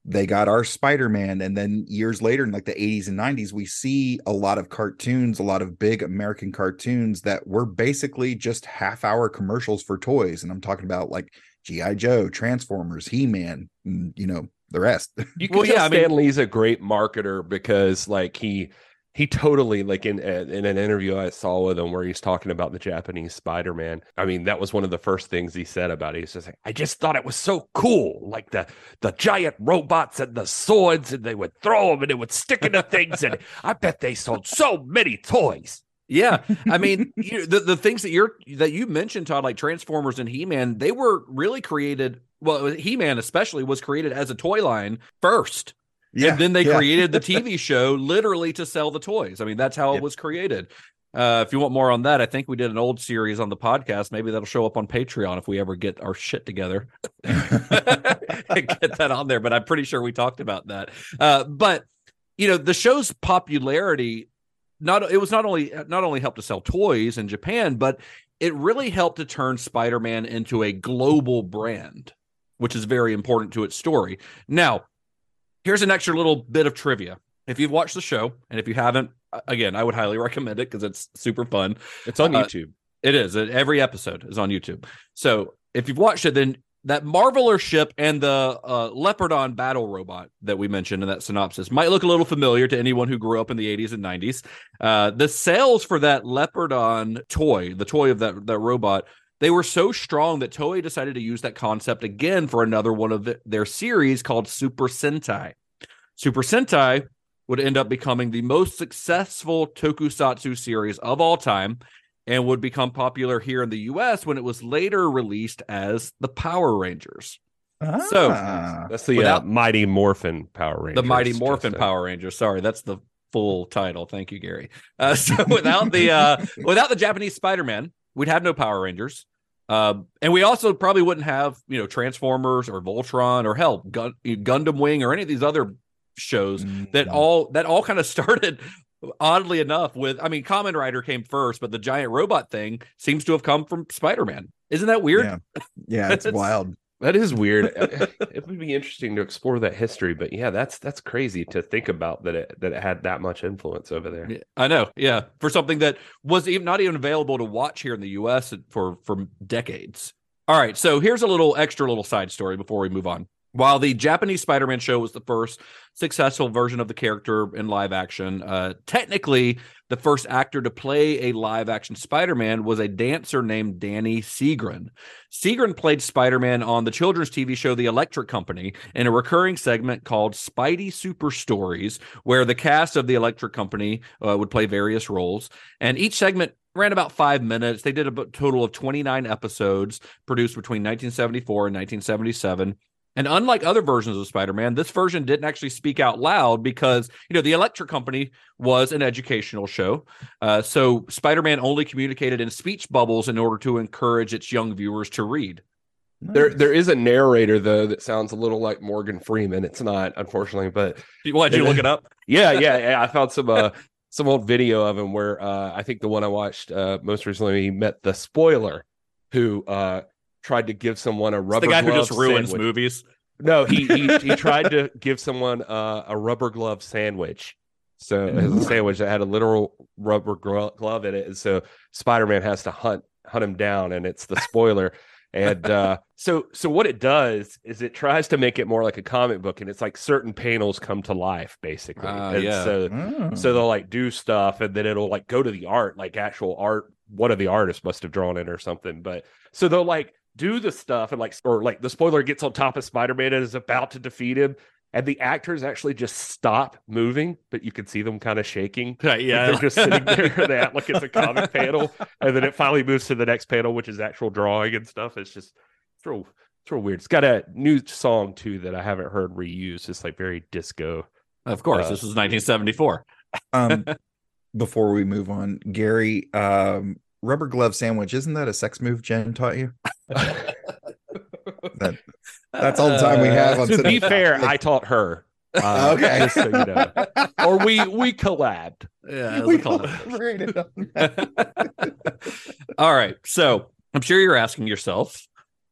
they got our spider-man and then years later in like the 80s and 90s we see a lot of cartoons a lot of big american cartoons that were basically just half hour commercials for toys. And i'm talking about like GI Joe, Transformers, He Man, mm, you know the rest. You can Well, tell yeah, I mean- Stan Lee's a great marketer because like he he totally like in uh, in an interview I saw with him where he's talking about the Japanese Spider-Man. I mean, that was one of the first things he said about it. He's just like, I just thought it was so cool, like the the giant robots and the swords, and they would throw them and it would stick into things, and I bet they sold so many toys. Yeah, I mean, you, the the things that you're that you mentioned, Todd, like Transformers and He Man, they were really created. Well, He Man especially was created as a toy line first, and then they yeah. created the TV show literally to sell the toys. I mean, that's how Yep. it was created. Uh, if you want more on that, I think we did an old series on the podcast. Maybe that'll show up on Patreon if we ever get our shit together. get that on there, but I'm pretty sure we talked about that. Uh, but you know, the show's popularity not it was not only not only helped to sell toys in Japan, but it really helped to turn Spider-Man into a global brand, which is very important to its story. Now, here's an extra little bit of trivia. If you've watched the show, and if you haven't, again, I would highly recommend it because it's super fun. It's on Uh, YouTube. It is. Every episode is on YouTube. So if you've watched it, then that Marveler ship and the uh, Leopardon battle robot that we mentioned in that synopsis might look a little familiar to anyone who grew up in the 80s and 90s. Uh, the sales for that Leopardon toy, the toy of that, that robot, they were so strong that Toei decided to use that concept again for another one of the- their series called Super Sentai. Super Sentai would end up becoming the most successful tokusatsu series of all time and would become popular here in the US when it was later released as the Power Rangers. So, Ah. That's the without- uh, Mighty Morphin Power Rangers. the Mighty Morphin to- Power Rangers. Sorry, that's the full title. Thank you, Gary. Uh, so without the uh, without the Japanese Spider-Man, we'd have no Power Rangers. Um, and we also probably wouldn't have, you know, Transformers or Voltron or hell, Gun- Gundam Wing or any of these other shows that Mm, all that all kind of started oddly enough with I mean Kamen Rider came first, but the giant robot thing seems to have come from Spider-Man. Isn't that weird? Yeah. yeah, it's It's- wild. That is weird. it would be interesting to explore that history, but yeah, that's that's crazy to think about that it that it had that much influence over there. Yeah, I know. Yeah, for something that was even not even available to watch here in the U.S. for for decades. All right, so here's a little extra little side story before we move on. While the Japanese Spider-Man show was the first successful version of the character in live action, uh, technically the first actor to play a live action Spider-Man was a dancer named Danny Seagren. Seagren played Spider-Man on the children's TV show The Electric Company in a recurring segment called Spidey Super Stories, where the cast of The Electric Company uh, would play various roles. And each segment ran about five minutes. They did a total of 29 episodes produced between 1974 and 1977. And unlike other versions of Spider-Man, this version didn't actually speak out loud because you know the Electric Company was an educational show, uh, so Spider-Man only communicated in speech bubbles in order to encourage its young viewers to read. There there is a narrator though that sounds a little like Morgan Freeman. It's not, unfortunately, but Why did you look it up? yeah, yeah, yeah. I found some uh some old video of him where uh I think the one I watched uh most recently he met the spoiler who uh tried to give someone a It's rubber the guy who glove just ruins sandwich. movies. No, he he, he tried to give someone uh, a rubber glove sandwich. So it was a sandwich that had a literal rubber glove in it, and so Spider-Man has to hunt hunt him down, and it's the spoiler. and uh, so so what it does is it tries to make it more like a comic book, and it's like certain panels come to life, basically. Ah, and yeah. So Oh. so they'll like do stuff, and then it'll like go to the art, like actual art. One of the artists must have drawn it or something. But so they'll like do the stuff and like or like the spoiler gets on top of Spider-Man and is about to defeat him. And the actors actually just stop moving, but you can see them kind of shaking. Like, yeah. they're just sitting there. They act like it's a comic panel, and then it finally moves to the next panel, which is actual drawing and stuff. It's just it's real, it's real weird. It's got a new song too that I haven't heard reused. It's like very disco. Of course, Uh, this was 1974. um before we move on gary um rubber glove sandwich isn't that a sex move jen taught you that, that's all the time we have on to be Cinema- fair, I taught her. Uh, Okay. just so you know. Or we we collabed. Yeah, we it's a collab. collaborated. All right. So I'm sure you're asking yourself,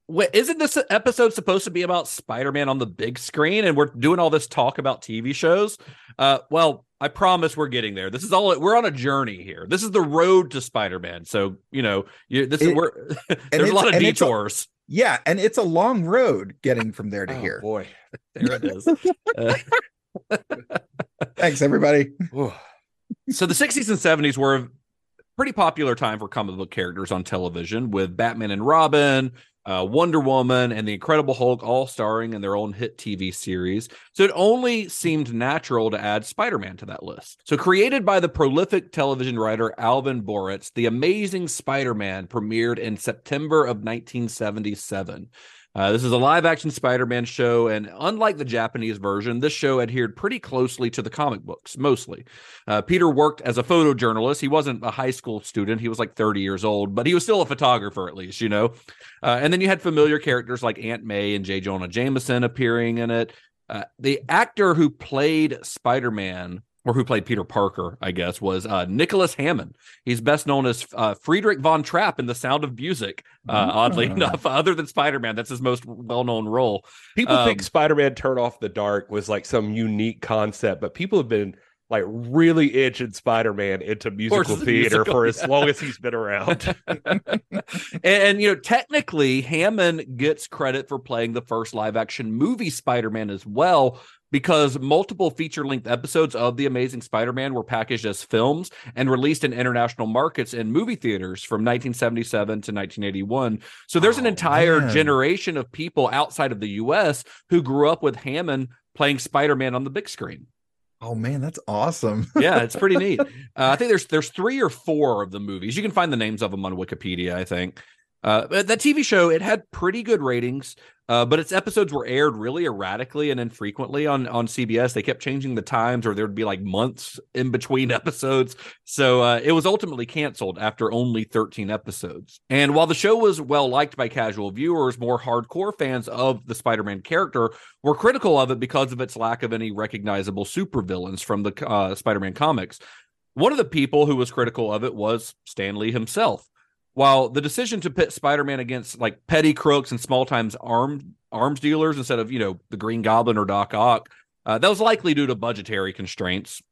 "Wait, isn't this episode supposed to be about Spider-Man on the big screen? And we're doing all this talk about TV shows? Uh, well, I promise we're getting there. This is all we're on a journey here. This is the road to Spider-Man. So you know, you this is we're there's a lot of it's a- detours. yeah and it's a long road getting from there to here boy. there it is. Uh, thanks everybody so the 60s and 70s were a pretty popular time for comic book characters on television with batman and robin uh, wonder woman and the incredible hulk all starring in their own hit tv series. So it only seemed natural to add spider-man to that list. So created by the prolific television writer Alvin Boretz the amazing spider-man premiered in september of 1977 uh, this is a live action Spider Man show, and unlike the Japanese version, this show adhered pretty closely to the comic books, mostly. Uh, Peter worked as a photojournalist. He wasn't a high school student, he was like 30 years old, but he was still a photographer, at least, you know? Uh, and then you had familiar characters like Aunt May and J. Jonah Jameson appearing in it. Uh, the actor who played Spider Man, or who played Peter Parker, I guess, was uh, Nicholas Hammond. He's best known as uh, Friedrich von Trapp in The Sound of Music. Uh, oddly Ah. enough, other than Spider Man, that's his most well known role. People think Um, Spider-Man Turn Off the Dark was like some unique concept, but people have been like really itching Spider-Man into musical theater musical, for as yeah. long as he's been around. and, and, you know, technically, Hammond gets credit for playing the first live action movie Spider Man as well, because multiple feature length episodes of The Amazing Spider Man were packaged as films and released in international markets and movie theaters from 1977 to 1981. So there's an Oh, entire man. generation of people outside of the US who grew up with Hammond playing Spider Man on the big screen oh man that's awesome yeah, it's pretty neat. Uh, I think there's there's three or four of the movies. You can find the names of them on Wikipedia. I think. Uh, but that TV show it had pretty good ratings, uh, but its episodes were aired really erratically and infrequently on on CBS. They kept changing the times, or there'd be like months in between episodes. So uh, it was ultimately canceled after only 13 episodes. And while the show was well liked by casual viewers, more hardcore fans of the Spider-Man character were critical of it because of its lack of any recognizable supervillains from the uh, Spider-Man comics. One of the people who was critical of it was Stan Lee himself. While the decision to pit Spider-Man against like petty crooks and small times arms arms dealers instead of you know the Green Goblin or Doc Ock, uh, that was likely due to budgetary constraints.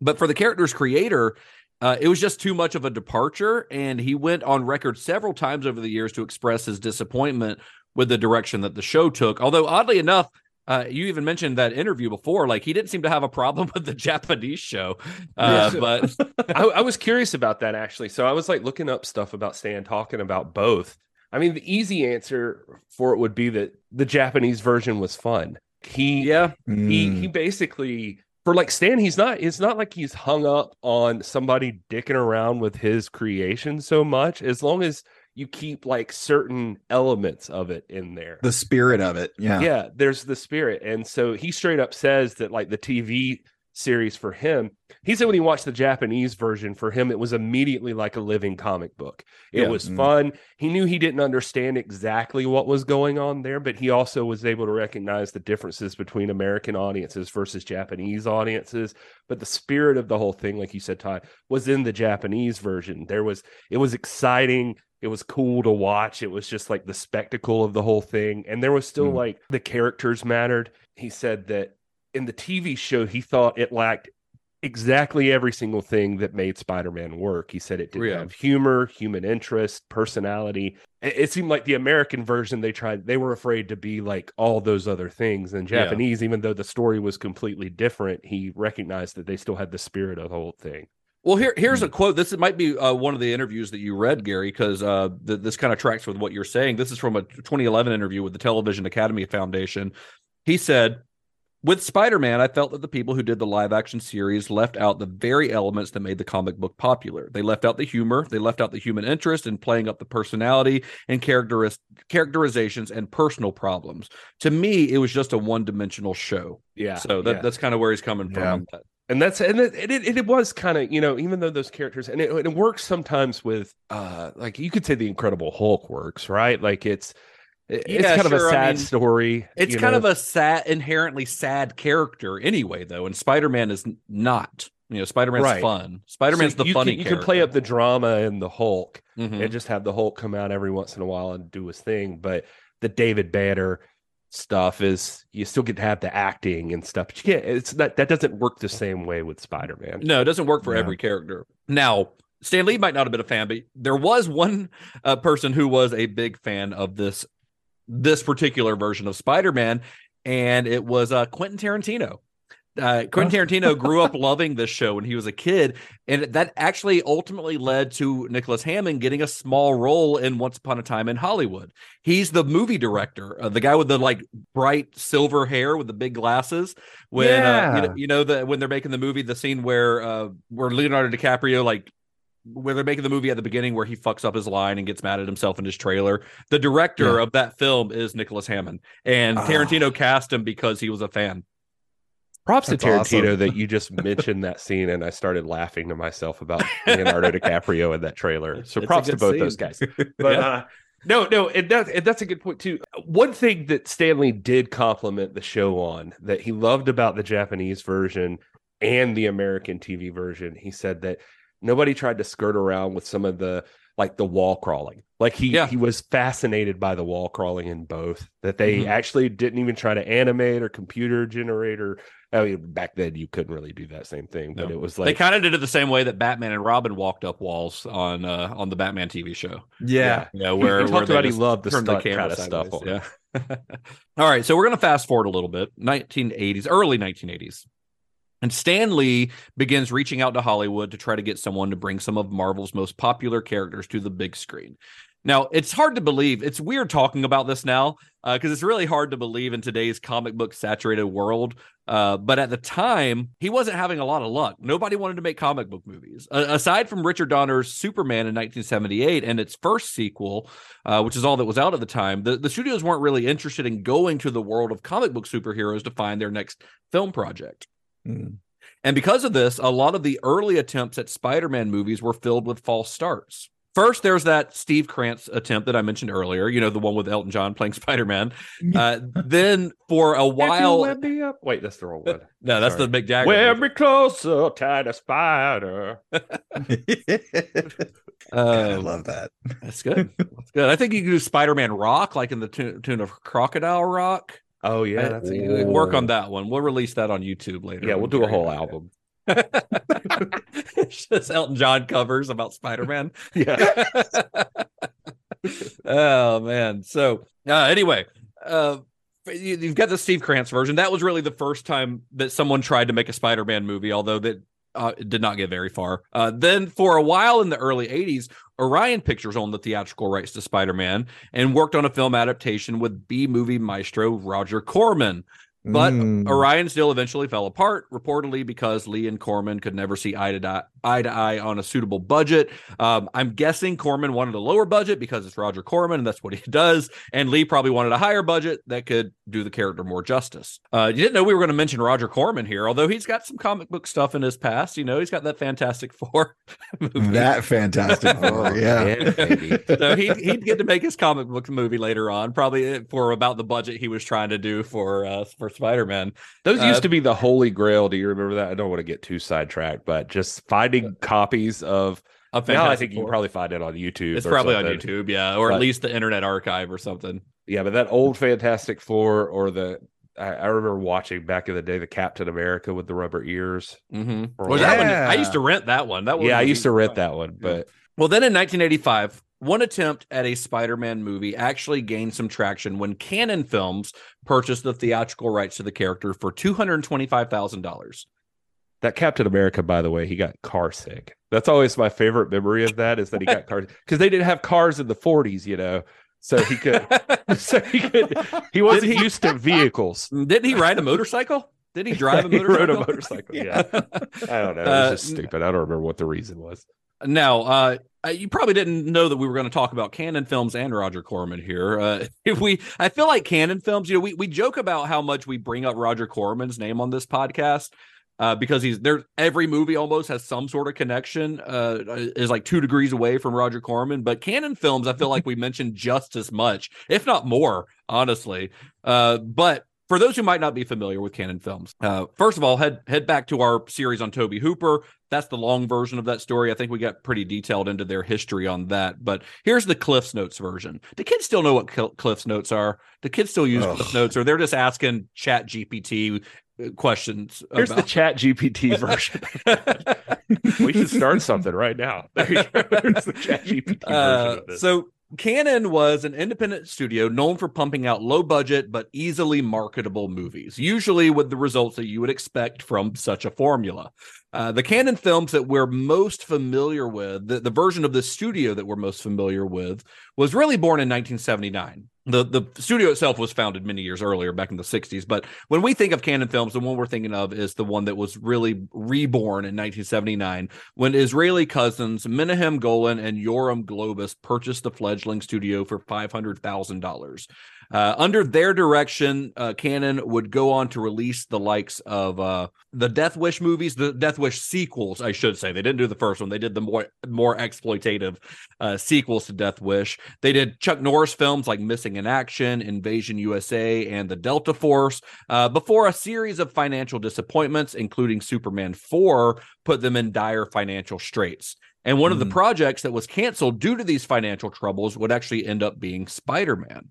But for the character's creator, uh, it was just too much of a departure, and he went on record several times over the years to express his disappointment with the direction that the show took. Although oddly enough, uh, you even mentioned that interview before, like he didn't seem to have a problem with the Japanese show, uh, Yeah. but I, I was curious about that actually. So I was like looking up stuff about Stan talking about both. I mean, the easy answer for it would be that the Japanese version was fun. He yeah, he Mm. he basically for like Stan, he's not it's not like he's hung up on somebody dicking around with his creation so much as long as you keep like certain elements of it in there. the spirit of it yeah yeah, there's the spirit. And so he straight up says that like the TV series for him, he said when he watched the Japanese version for him, it was immediately like a living comic book. It Yeah. was Mm. fun. He knew he didn't understand exactly what was going on there, but he also was able to recognize the differences between American audiences versus Japanese audiences. But the spirit of the whole thing, like you said, Ty, was in the Japanese version. There was it was exciting it was cool to watch. It was just like the spectacle of the whole thing. And there was still Mm. like the characters mattered. He said that in the TV show, he thought it lacked exactly every single thing that made Spider-Man work. He said it didn't Yeah. have humor, human interest, personality. It, seemed like the American version they tried they were afraid to be like all those other things. And Yeah. Japanese, even though the story was completely different, he recognized that they still had the spirit of the whole thing. Well, here here's a quote. This might be uh, one of the interviews that you read, Gary, because uh, th- this kind of tracks with what you're saying. This is from a 2011 interview with the Television Academy Foundation. He said, "With Spider-Man, I felt that the people who did the live-action series left out the very elements that made the comic book popular. They left out the humor, they left out the human interest in playing up the personality and characteris- characterizations and personal problems. To me, it was just a one-dimensional show. Yeah. So that, yeah. that's kind of where he's coming from. Yeah. And that's and it it, it, was kind of you know even though those characters and it, it works sometimes with uh like you could say the Incredible Hulk works right like it's it's Yeah, kind of a sure, I sad mean, story. It's kind know? of a sad, inherently sad character anyway, though, and Spider Man is not. You know, Spider Man's Right. fun. Spider Man's So the you funny. Can, you can play up the drama in the Hulk Mhm. and just have the Hulk come out every once in a while and do his thing. But the David Banner stuff is you still get to have the acting and stuff. But you can't. It's not that doesn't work the same way with Spider Man. No, it doesn't work for Yeah. every character. Now, Stan Lee might not have been a fan, but there was one uh, person who was a big fan of this this particular version of Spider Man, and it was uh, Quentin Tarantino. Uh, Quentin Tarantino grew up loving this show when he was a kid, and that actually ultimately led to Nicholas Hammond getting a small role in Once Upon a Time in Hollywood. He's the movie director, uh, the guy with the like bright silver hair with the big glasses. When uh, you, know, you know that when they're making the movie, the scene where uh, where Leonardo DiCaprio like where they're making the movie at the beginning where he fucks up his line and gets mad at himself in his trailer. The director Yeah. of that film is Nicholas Hammond, and Ah. Tarantino cast him because he was a fan. Props That's to Tarantino awesome. that you just mentioned that scene, and I started laughing to myself about Leonardo DiCaprio in that trailer. So It's props to both scene. those guys. But Yeah. uh, no, no, and that's and that's a good point too. One thing that Stan Lee did compliment the show on that he loved about the Japanese version and the American TV version, he said that nobody tried to skirt around with some of the like the wall crawling. Like he Yeah. he was fascinated by the wall crawling in both. That they Mhm. actually didn't even try to animate or computer generate or I mean back then you couldn't really do that same thing, but No. it was like they kind of did it the same way that Batman and Robin walked up walls on uh, on the Batman TV show. Yeah. Yeah, where, he where talked they about he loved the turned stunt camera kind of stuff on Yeah. All right, so we're gonna fast forward a little bit. 1980s, early 1980s. And Stan Lee begins reaching out to Hollywood to try to get someone to bring some of Marvel's most popular characters to the big screen. Now, it's hard to believe. It's weird talking about this now because it's really hard to believe in today's comic book saturated world. Uh, but at the time, he wasn't having a lot of luck. Nobody wanted to make comic book movies. A- aside from Richard Donner's Superman in 1978 and its first sequel, uh, which is all that was out at the time, the, the studios weren't really interested in going to the world of comic book superheroes to find their next film project. Hmm. And because of this, a lot of the early attempts at Spider Man movies were filled with false starts. First, there's that Steve Krantz attempt that I mentioned earlier, you know, the one with Elton John playing Spider Man. Uh, then, for a If you while, web me up- Wait, that's the wrong one. no, that's Sorry. the Mick Jagger. Web version. me closer, tiny spider. I Uh, love that. that's good. That's good. I think you could do Spider Man Rock, like in the tune, tune of Crocodile Rock. Oh yeah, that's a we- good work on that one. We'll release that on YouTube later. Yeah, we'll do a whole album. It's just Elton John covers about Spider Man. Yeah. oh man. So uh, anyway, uh, you- you've got the Steve Krantz version. That was really the first time that someone tried to make a Spider-Man movie, although that uh, it did not get very far. Uh, then for a while in the early '80s, Orion Pictures owned the theatrical rights to Spider-Man and worked on a film adaptation with B movie maestro Roger Corman. But Mm. Orion's deal eventually fell apart, reportedly because Lee and Corman could never see eye to eye, eye to eye on a suitable budget. Um, I'm guessing Corman wanted a lower budget because it's Roger Corman and that's what he does. And Lee probably wanted a higher budget that could do the character more justice. Uh, you didn't know we were going to mention Roger Corman here, although he's got some comic book stuff in his past. You know, he's got that Fantastic Four movie. that fantastic Four, yeah. yeah, so he he'd get to make his comic book movie later on, probably for about the budget he was trying to do for uh, for Spider Man. Those Uh, used to be the holy grail. Do you remember that? I don't want to get too sidetracked, but just finding copies of of now I think you can probably find it on YouTube. It's probably on. YouTube, yeah, or at least the Internet Archive or something. Yeah, but that old Fantastic Four or the I, I remember watching back in the day the Captain America with the rubber ears. Mm-hmm. That one? I used to rent that one. That one. yeah, I used to rent fun. that one, but Well, then in 1985, one attempt at a Spider-Man movie actually gained some traction when Cannon Films purchased the theatrical rights to the character for two hundred twenty-five thousand dollars. That Captain America, by the way, he got car sick. That's always my favorite memory of that is that he got cars because they didn't have cars in the 40s, you know. So he could, so he could, he wasn't he- used to vehicles. Didn't he ride a motorcycle? Did he drive a He motorcycle? rode a motorcycle, yeah. I don't know. It was Uh, just stupid. I don't remember what the reason was. Now, uh, uh, you probably didn't know that we were going to talk about Cannon Films and Roger Corman here. Uh, if we, I feel like Cannon Films. You know, we we joke about how much we bring up Roger Corman's name on this podcast. Uh, because he's there, every movie almost has some sort of connection. Uh, is like two degrees away from Roger Corman, but Cannon Films, I feel like we mentioned just as much, if not more, honestly. Uh, but for those who might not be familiar with Cannon Films, uh, first of all, head head back to our series on Tobe Hooper. That's the long version of that story. I think we got pretty detailed into their history on that. But here's the Cliff's Notes version. Do kids still know what Cl- Cliff's Notes are? Do kids still use Ugh. Cliff Notes, or they're just asking Chat GPT questions? Here's the about- Chat GPT version. we should start something right now. There you go. There's the Chat GPT version Uh, of this. so Cannon was an independent studio known for pumping out low budget but easily marketable movies, usually with the results that you would expect from such a formula. Uh, the Cannon films that we're most familiar with, the, the version of the studio that we're most familiar with, was really born in 1979. The, the studio itself was founded many years earlier, back in the 60s. But when we think of Cannon films, the one we're thinking of is the one that was really reborn in 1979 when Israeli cousins Menahem Golan and Yoram Globus purchased the fledgling studio for $500,000. Uh, under their direction, uh, Cannon would go on to release the likes of uh, the Death Wish movies, the Death Wish sequels, I should say. They didn't do the first one; they did the more more exploitative uh, sequels to Death Wish. They did Chuck Norris films like Missing in Action, Invasion USA, and The Delta Force. Uh, before a series of financial disappointments, including Superman 4, put them in dire financial straits. And one of the Mm. projects that was canceled due to these financial troubles would actually end up being Spider Man.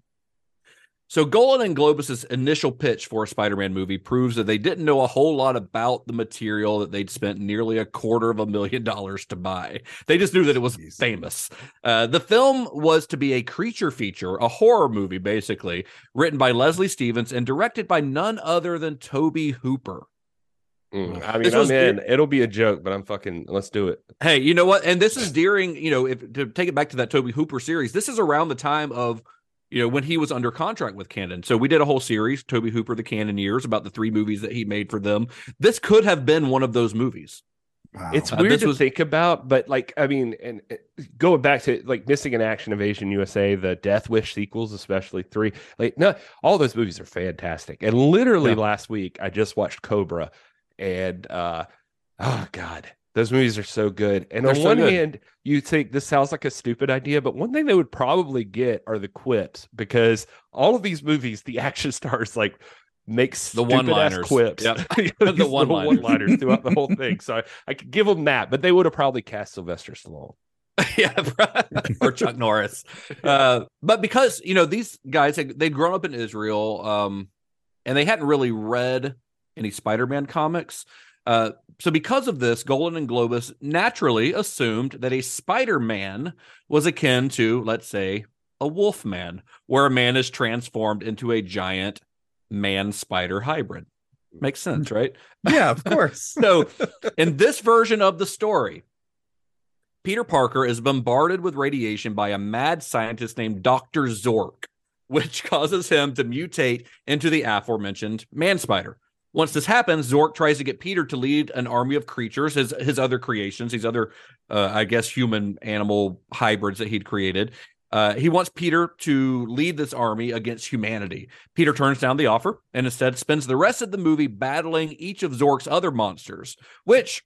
So Golan and Globus's initial pitch for a Spider-Man movie proves that they didn't know a whole lot about the material that they'd spent nearly a quarter of a million dollars to buy. They just knew that it was Jeez. famous. Uh, the film was to be a creature feature, a horror movie, basically, written by Leslie Stevens and directed by none other than Tobe Hooper. Mm, I mean, This I'm was in. It'll be a joke, but I'm fucking. Let's do it. Hey, you know what? And this is during, you know, if to take it back to that Tobe Hooper series, this is around the time of, you know, when he was under contract with Cannon. So we did a whole series, Tobe Hooper, the Cannon years, about the three movies that he made for them. This could have been one of those movies. Wow. It's Uh, weird this to was- think about, but like, I mean, and uh, going back to like missing an action, Invasion USA, the Death Wish sequels, especially three, like, no, all those movies are fantastic. And literally Yeah. last week, I just watched Cobra, and uh, oh god, those movies are so good. And They're on so one good. hand, you think this sounds like a stupid idea, but one thing they would probably get are the quips because all of these movies, the action stars like makes The one one-liners. quips, Yep. The one-liners. one-liners throughout the whole thing. So I, I could give them that, but they would have probably cast Sylvester Stallone. yeah, or Chuck Norris. Uh, but because you know these guys they'd grown up in Israel, um, and they hadn't really read any Spider-Man comics. Uh, so because of this, Golan and Globus naturally assumed that a Spider-Man was akin to, let's say, a Wolfman, where a man is transformed into a giant man-spider hybrid. Makes sense, right? yeah, of course. So, in this version of the story, Peter Parker is bombarded with radiation by a mad scientist named Dr. Zork, which causes him to mutate into the aforementioned man spider. Once this happens, Zork tries to get Peter to lead an army of creatures, his his other creations, these other, uh, I guess, human animal hybrids that he'd created. Uh, he wants Peter to lead this army against humanity. Peter turns down the offer and instead spends the rest of the movie battling each of Zork's other monsters, which,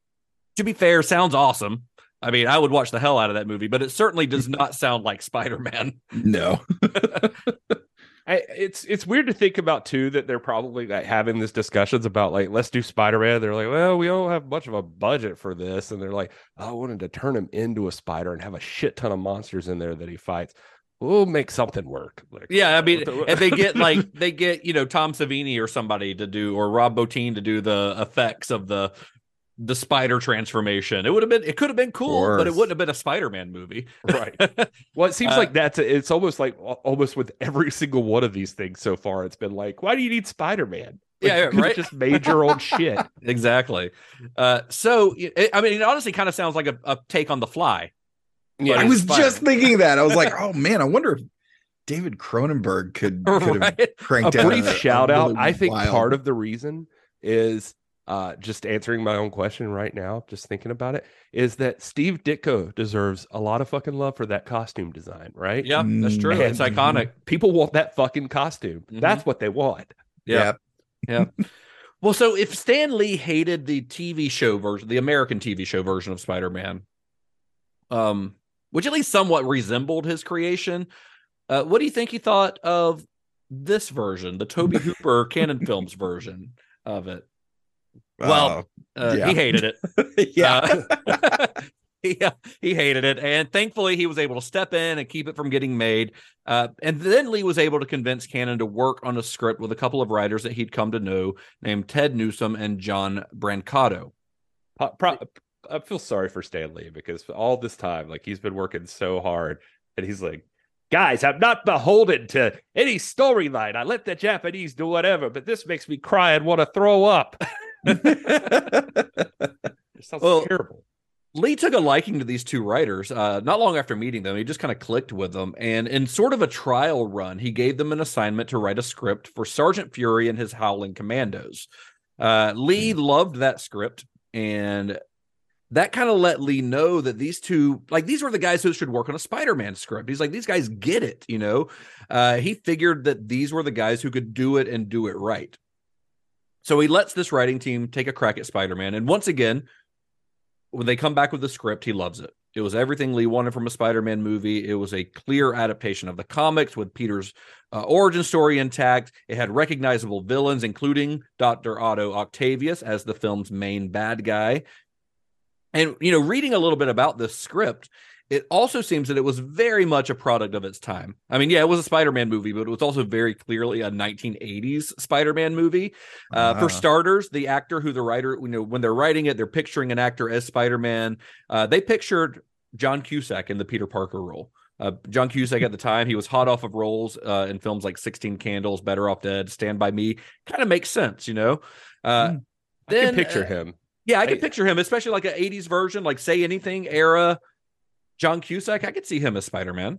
to be fair, sounds awesome. I mean, I would watch the hell out of that movie, but it certainly does not sound like Spider Man. No. It's it's weird to think about too that they're probably like having these discussions about like let's do Spider-Man. They're like, well, we don't have much of a budget for this, and they're like, oh, I wanted to turn him into a spider and have a shit ton of monsters in there that he fights. We'll make something work. Like, Yeah, I mean, and they get like they get you know Tom Savini or somebody to do or Rob Bottin to do the effects of the the spider transformation. It would have been it could have been cool, but it wouldn't have been a Spider-Man movie. right. Well, it seems Uh, like that's it's almost like almost with every single one of these things so far. It's been like, why do you need Spider-Man? Like, Yeah, you right. Just made your own shit. exactly. Uh, so it, I mean, it honestly kind of sounds like a, a take on the Fly. Yeah, I was Spider-Man. just thinking that. I was like, oh man, I wonder if David Cronenberg could, could have Right? cranked a out brief a- a shout out. really I think wild- part of the reason is uh, just answering my own question right now, just thinking about it, is that Steve Ditko deserves a lot of fucking love for that costume design, right? Yeah, that's true. Mm. It's iconic. People want that fucking costume. Mhm. That's what they want. Yeah. Yeah. Well, so if Stan Lee hated the TV show version, the American TV show version of Spider-Man, um, which at least somewhat resembled his creation, uh, what do you think he thought of this version, the Tobe Hooper Cannon Films version of it? Well, uh, yeah. he hated it. yeah. Uh, he, uh, he hated it. And thankfully, he was able to step in and keep it from getting made. Uh, and then Lee was able to convince Cannon to work on a script with a couple of writers that he'd come to know named Ted Newsom and John Brancato. Po- pro- I feel sorry for Stan Lee because all this time, like he's been working so hard, and he's like, "Guys, I'm not beholden to any storyline. I let the Japanese do whatever, but this makes me cry and want to throw up." It sounds Well, terrible. Lee took a liking to these two writers. Uh, not long after meeting them, he just kind of clicked with them. And in sort of a trial run, he gave them an assignment to write a script for Sergeant Fury and his Howling Commandos. Uh, Lee loved that script, and that kind of let Lee know that these two, like, these were the guys who should work on a Spider Man script. He's like, these guys get it, you know? Uh, he figured that these were the guys who could do it and do it right. So he lets this writing team take a crack at Spider Man. And once again, when they come back with the script, he loves it. It was everything Lee wanted from a Spider-Man movie. It was a clear adaptation of the comics with Peter's uh, origin story intact. It had recognizable villains, including Dr. Otto Octavius as the film's main bad guy. And you know, reading a little bit about this script, it also seems that it was very much a product of its time. I mean, yeah, it was a Spider-Man movie, but it was also very clearly a 1980s Spider-Man movie. Uh, Ah. For starters, the actor who the writer, you know, when they're writing it, they're picturing an actor as Spider-Man. Uh, they pictured John Cusack in the Peter Parker role. Uh, John Cusack at the time, he was hot off of roles uh, in films like 16 Candles, Better Off Dead, Stand By Me. Kind of makes sense, you know? Uh, I then, can picture uh, him. yeah, I can I- picture him, especially like an 80s version, like Say Anything era. John Cusack, I could see him as Spider Man.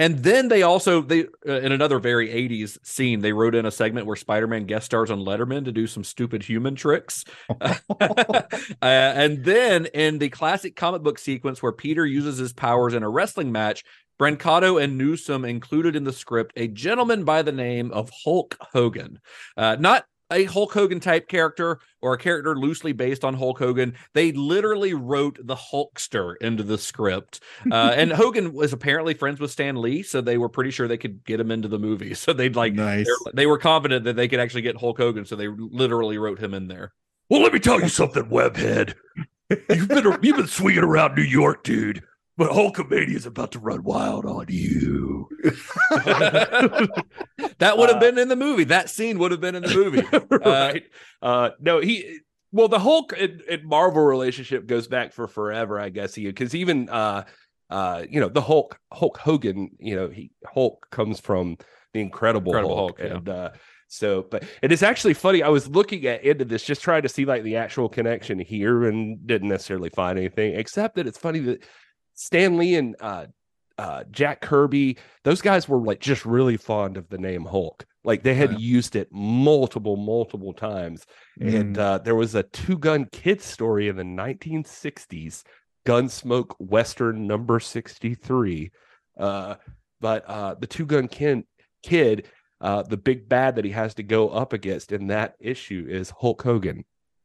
And then they also they uh, in another very 80s scene, they wrote in a segment where Spider-Man guest stars on Letterman to do some stupid human tricks. uh, and then in the classic comic book sequence where Peter uses his powers in a wrestling match, Brancato and Newsom included in the script a gentleman by the name of Hulk Hogan. Uh, not a Hulk Hogan type character or a character loosely based on Hulk Hogan. They literally wrote the Hulkster into the script. Uh, and Hogan was apparently friends with Stan Lee, so they were pretty sure they could get him into the movie. So they'd like, nice. they were confident that they could actually get Hulk Hogan, so they literally wrote him in there. Well, let me tell you something, Webhead. You've been you've been swinging around New York, dude. But Hulkamania is about to run wild on you. that would have been in the movie. That scene would have been in the movie. right. Uh, no, he. Well, the Hulk and, and Marvel relationship goes back for forever, I guess. Because even, uh, uh, you know, the Hulk, Hulk Hogan, you know, he Hulk comes from the Incredible, Incredible Hulk, Hulk, yeah. and uh, so, but it is actually funny. I was looking at into this, just trying to see like the actual connection here, and didn't necessarily find anything. Except that it's funny that Stan Lee and uh, uh, Jack Kirby, those guys were like just really fond of the name Hulk. Like they had used it multiple, multiple times. And Mm. uh, there was a two gun kid story in the 1960s, Gunsmoke Western number 63. Uh, but uh, the two gun kid, kid uh, the big bad that he has to go up against in that issue is Hulk Hogan.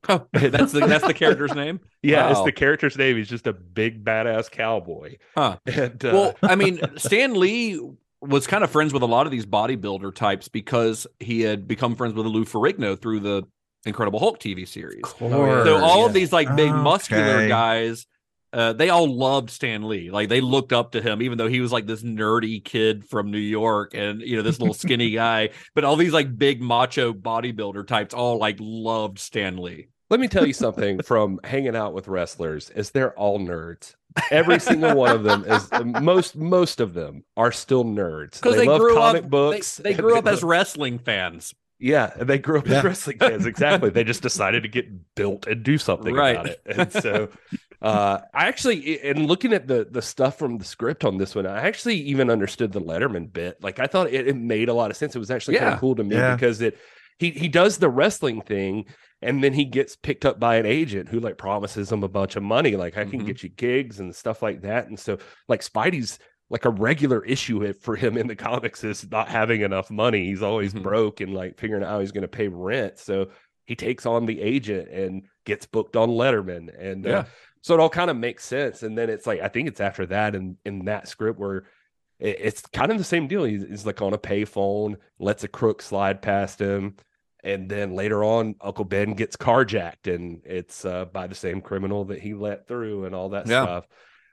Oh, that's the that's the character's name. Yeah, it's the character's name. He's just a big badass cowboy. Huh. And uh, Well, I mean, Stan Lee was kind of friends with a lot of these bodybuilder types because he had become friends with Lou Ferrigno through the Incredible Hulk TV series. course. So all of these like big muscular guys, uh, they all loved Stan Lee. Like they looked up to him, even though he was like this nerdy kid from New York and you know this little skinny guy. But all these like big macho bodybuilder types all like loved Stan Lee. Let me tell you something from hanging out with wrestlers is they're all nerds. Every single one of them is most most of them are still nerds Because they, love grew comic up, books. They, they grew up as wrestling fans. Yeah, and they grew up Yeah. as wrestling fans. Exactly. they just decided to get built and do something Right. about it. And so uh I actually in looking at the the stuff from the script on this one, I actually even understood the Letterman bit. Like I thought it, it made a lot of sense. It was actually kind of cool to me Yeah. because it he he does the wrestling thing and then he gets picked up by an agent who like promises him a bunch of money like i can Mhm. get you gigs and stuff like that. And so like spidey's like a regular issue for him in the comics is not having enough money. He's always Mhm. broke and like figuring out how he's going to pay rent. So he takes on the agent and gets booked on letterman. And uh, Yeah. so it all kind of makes sense. And then it's like i think it's after that in in that script where it- it's kind of the same deal. He's, he's like on a payphone lets a crook slide past him and then later on uncle ben gets carjacked and it's uh, by the same criminal that he let through and all that Yeah. stuff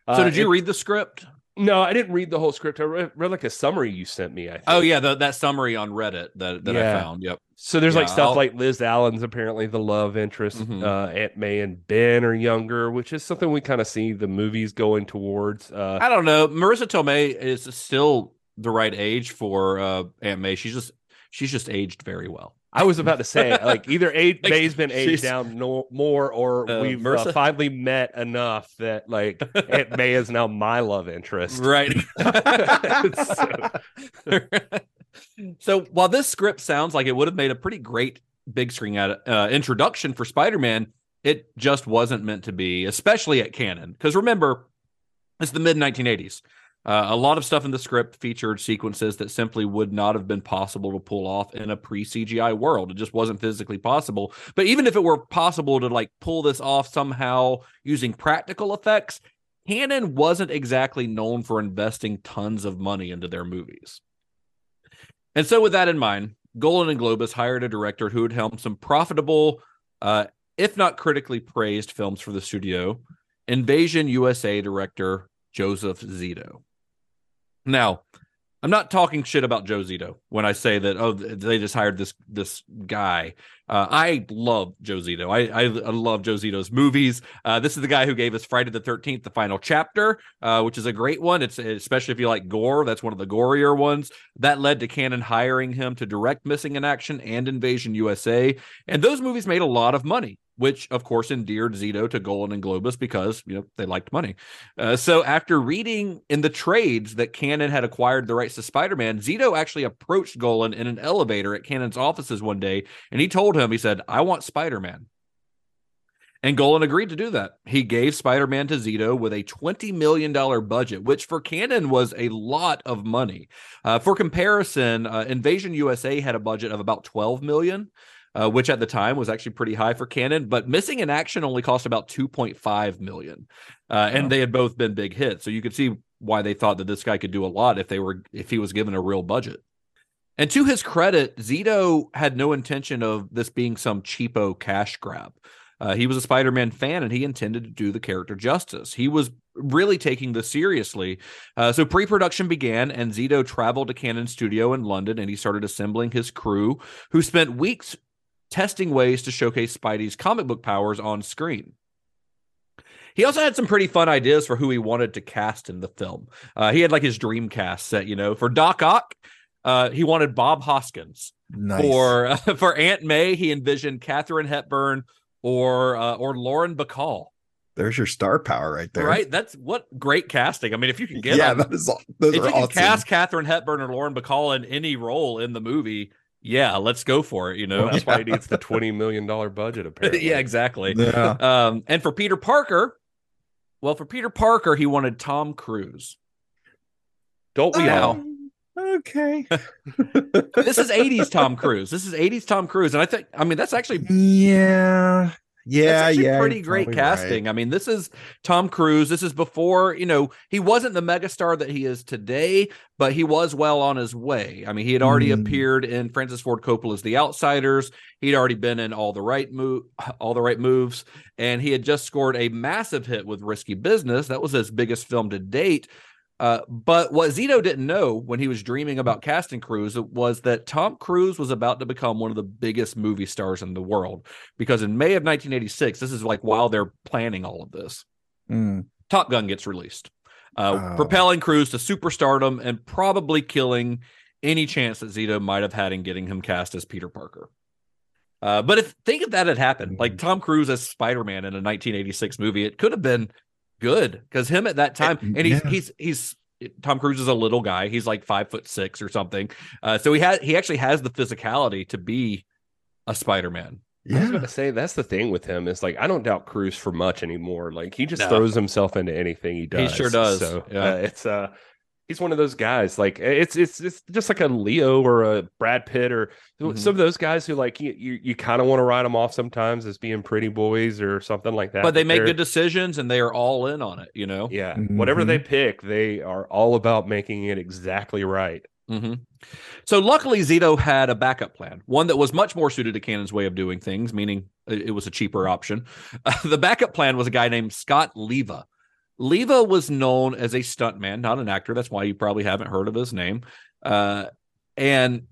So Uh, did you it- read the script? no i didn't read the whole script i read, read like a summary you sent me i think. Oh yeah, the, that summary on Reddit that, that Yeah. I found. Yep. so there's like stuff I'll- like liz allen's apparently the love interest Mhm. uh aunt may and ben are younger which is something we kind of see the movies going towards uh I don't know. Marisa Tomei is still the right age for uh, Aunt May. She's just she's just aged very well. I was about to say, like, either age, Like, May's been aged down no, more, or Uh, we've uh, finally met enough that, like, Aunt May is now my love interest. Right. So- so while this script sounds like it would have made a pretty great big screen ad- uh, introduction for Spider-Man, it just wasn't meant to be, especially at Cannon. Because remember, it's the mid 1980s. Uh, a lot of stuff in the script featured sequences that simply would not have been possible to pull off in a pre CGI world. It just wasn't physically possible. But even if it were possible to like pull this off somehow using practical effects, Cannon wasn't exactly known for investing tons of money into their movies. And so, with that in mind, Golan and Globus hired a director who had helmed some profitable, uh, if not critically praised, films for the studio Invasion USA director Joseph Zito. Now, I'm not talking shit about Joe Zito when I say that oh they just hired this this guy. Uh, I love Joe Zito. I, I I love Joe Zito's movies. Uh, this is the guy who gave us Friday the Thirteenth, the final chapter, uh, which is a great one. It's especially if you like gore. That's one of the gorier ones. That led to Cannon hiring him to direct Missing in Action and Invasion USA, and those movies made a lot of money. Which of course endeared Zito to Golan and Globus because you know they liked money. Uh, so after reading in the trades that Cannon had acquired the rights to Spider-Man, Zito actually approached Golan in an elevator at Cannon's offices one day, and he told he said, "I want Spider-Man." And Golan agreed to do that. He gave Spider-Man to Zito with a $20 million budget, which for Cannon was a lot of money. Uh, for comparison, uh, Invasion USA had a budget of about 12 million, uh, which at the time was actually pretty high for Cannon, but Missing in Action only cost about 2.5 million. Uh, and they had both been big hits. So you could see why they thought that this guy could do a lot if they were if he was given a real budget. And to his credit, Zito had no intention of this being some cheapo cash grab. Uh, he was a Spider Man fan and he intended to do the character justice. He was really taking this seriously. Uh, so pre production began, and Zito traveled to Cannon Studio in London and he started assembling his crew, who spent weeks testing ways to showcase Spidey's comic book powers on screen. He also had some pretty fun ideas for who he wanted to cast in the film. Uh, he had like his dream cast set, you know, for Doc Ock. Uh, he wanted Bob Hoskins. Nice. For for Aunt May, he envisioned Katharine Hepburn or uh, or Lauren Bacall. There's your star power right there. Right? That's what great casting. I mean, if you can get yeah, them- that is all. Those if are you can cast Katharine Hepburn or Lauren Bacall in any role in the movie, yeah, let's go for it. You know, Well, that's why he needs the $20 million budget, apparently. yeah, exactly. Yeah. Um, and for Peter Parker, well, for Peter Parker, he wanted Tom Cruise. Don't we Now- all? Okay. this is 80s Tom Cruise. This is 80s Tom Cruise. And I think, I mean, that's actually, Yeah. Yeah, yeah. pretty great casting. I mean, this is Tom Cruise. This is before, you know, he wasn't the megastar that he is today, but he was well on his way. I mean, he had already Mm. appeared in Francis Ford Coppola's The Outsiders. He'd already been in all the right move, all the right moves, and he had just scored a massive hit with Risky Business. That was his biggest film to date. Uh, but what Zito didn't know when he was dreaming about casting Cruise was that Tom Cruise was about to become one of the biggest movie stars in the world. Because in May of 1986, this is like while they're planning all of this, Mm. Top Gun gets released, uh, Oh. propelling Cruise to superstardom and probably killing any chance that Zito might have had in getting him cast as Peter Parker. Uh, but if think if that had happened, like Mm-hmm. Tom Cruise as Spider Man in a 1986 movie, it could have been good because him at that time, and he's yeah. he's he's Tom Cruise is a little guy. He's like five foot six or something. Uh, so he had he actually has the physicality to be a Spider Man. Yeah. I was Yeah. going to say that's the thing with him is like I don't doubt Cruise for much anymore. Like he just No. throws himself into anything he does. He sure does, So yeah. uh, it's uh he's one of those guys. Like it's it's it's just like a Leo or a Brad Pitt or Mhm. some of those guys who like you you, you kind of want to write them off sometimes as being pretty boys or something like that. But they make good decisions and they are all in on it. You know. Yeah, whatever Mhm. they pick, they are all about making it exactly right. hmm So luckily, Zito had a backup plan, one that was much more suited to Cannon's way of doing things, meaning it it was a cheaper option. the backup plan was a guy named Scott Leva. Leva was known as a stuntman, not an actor. That's why you probably haven't heard of his name. Uh, and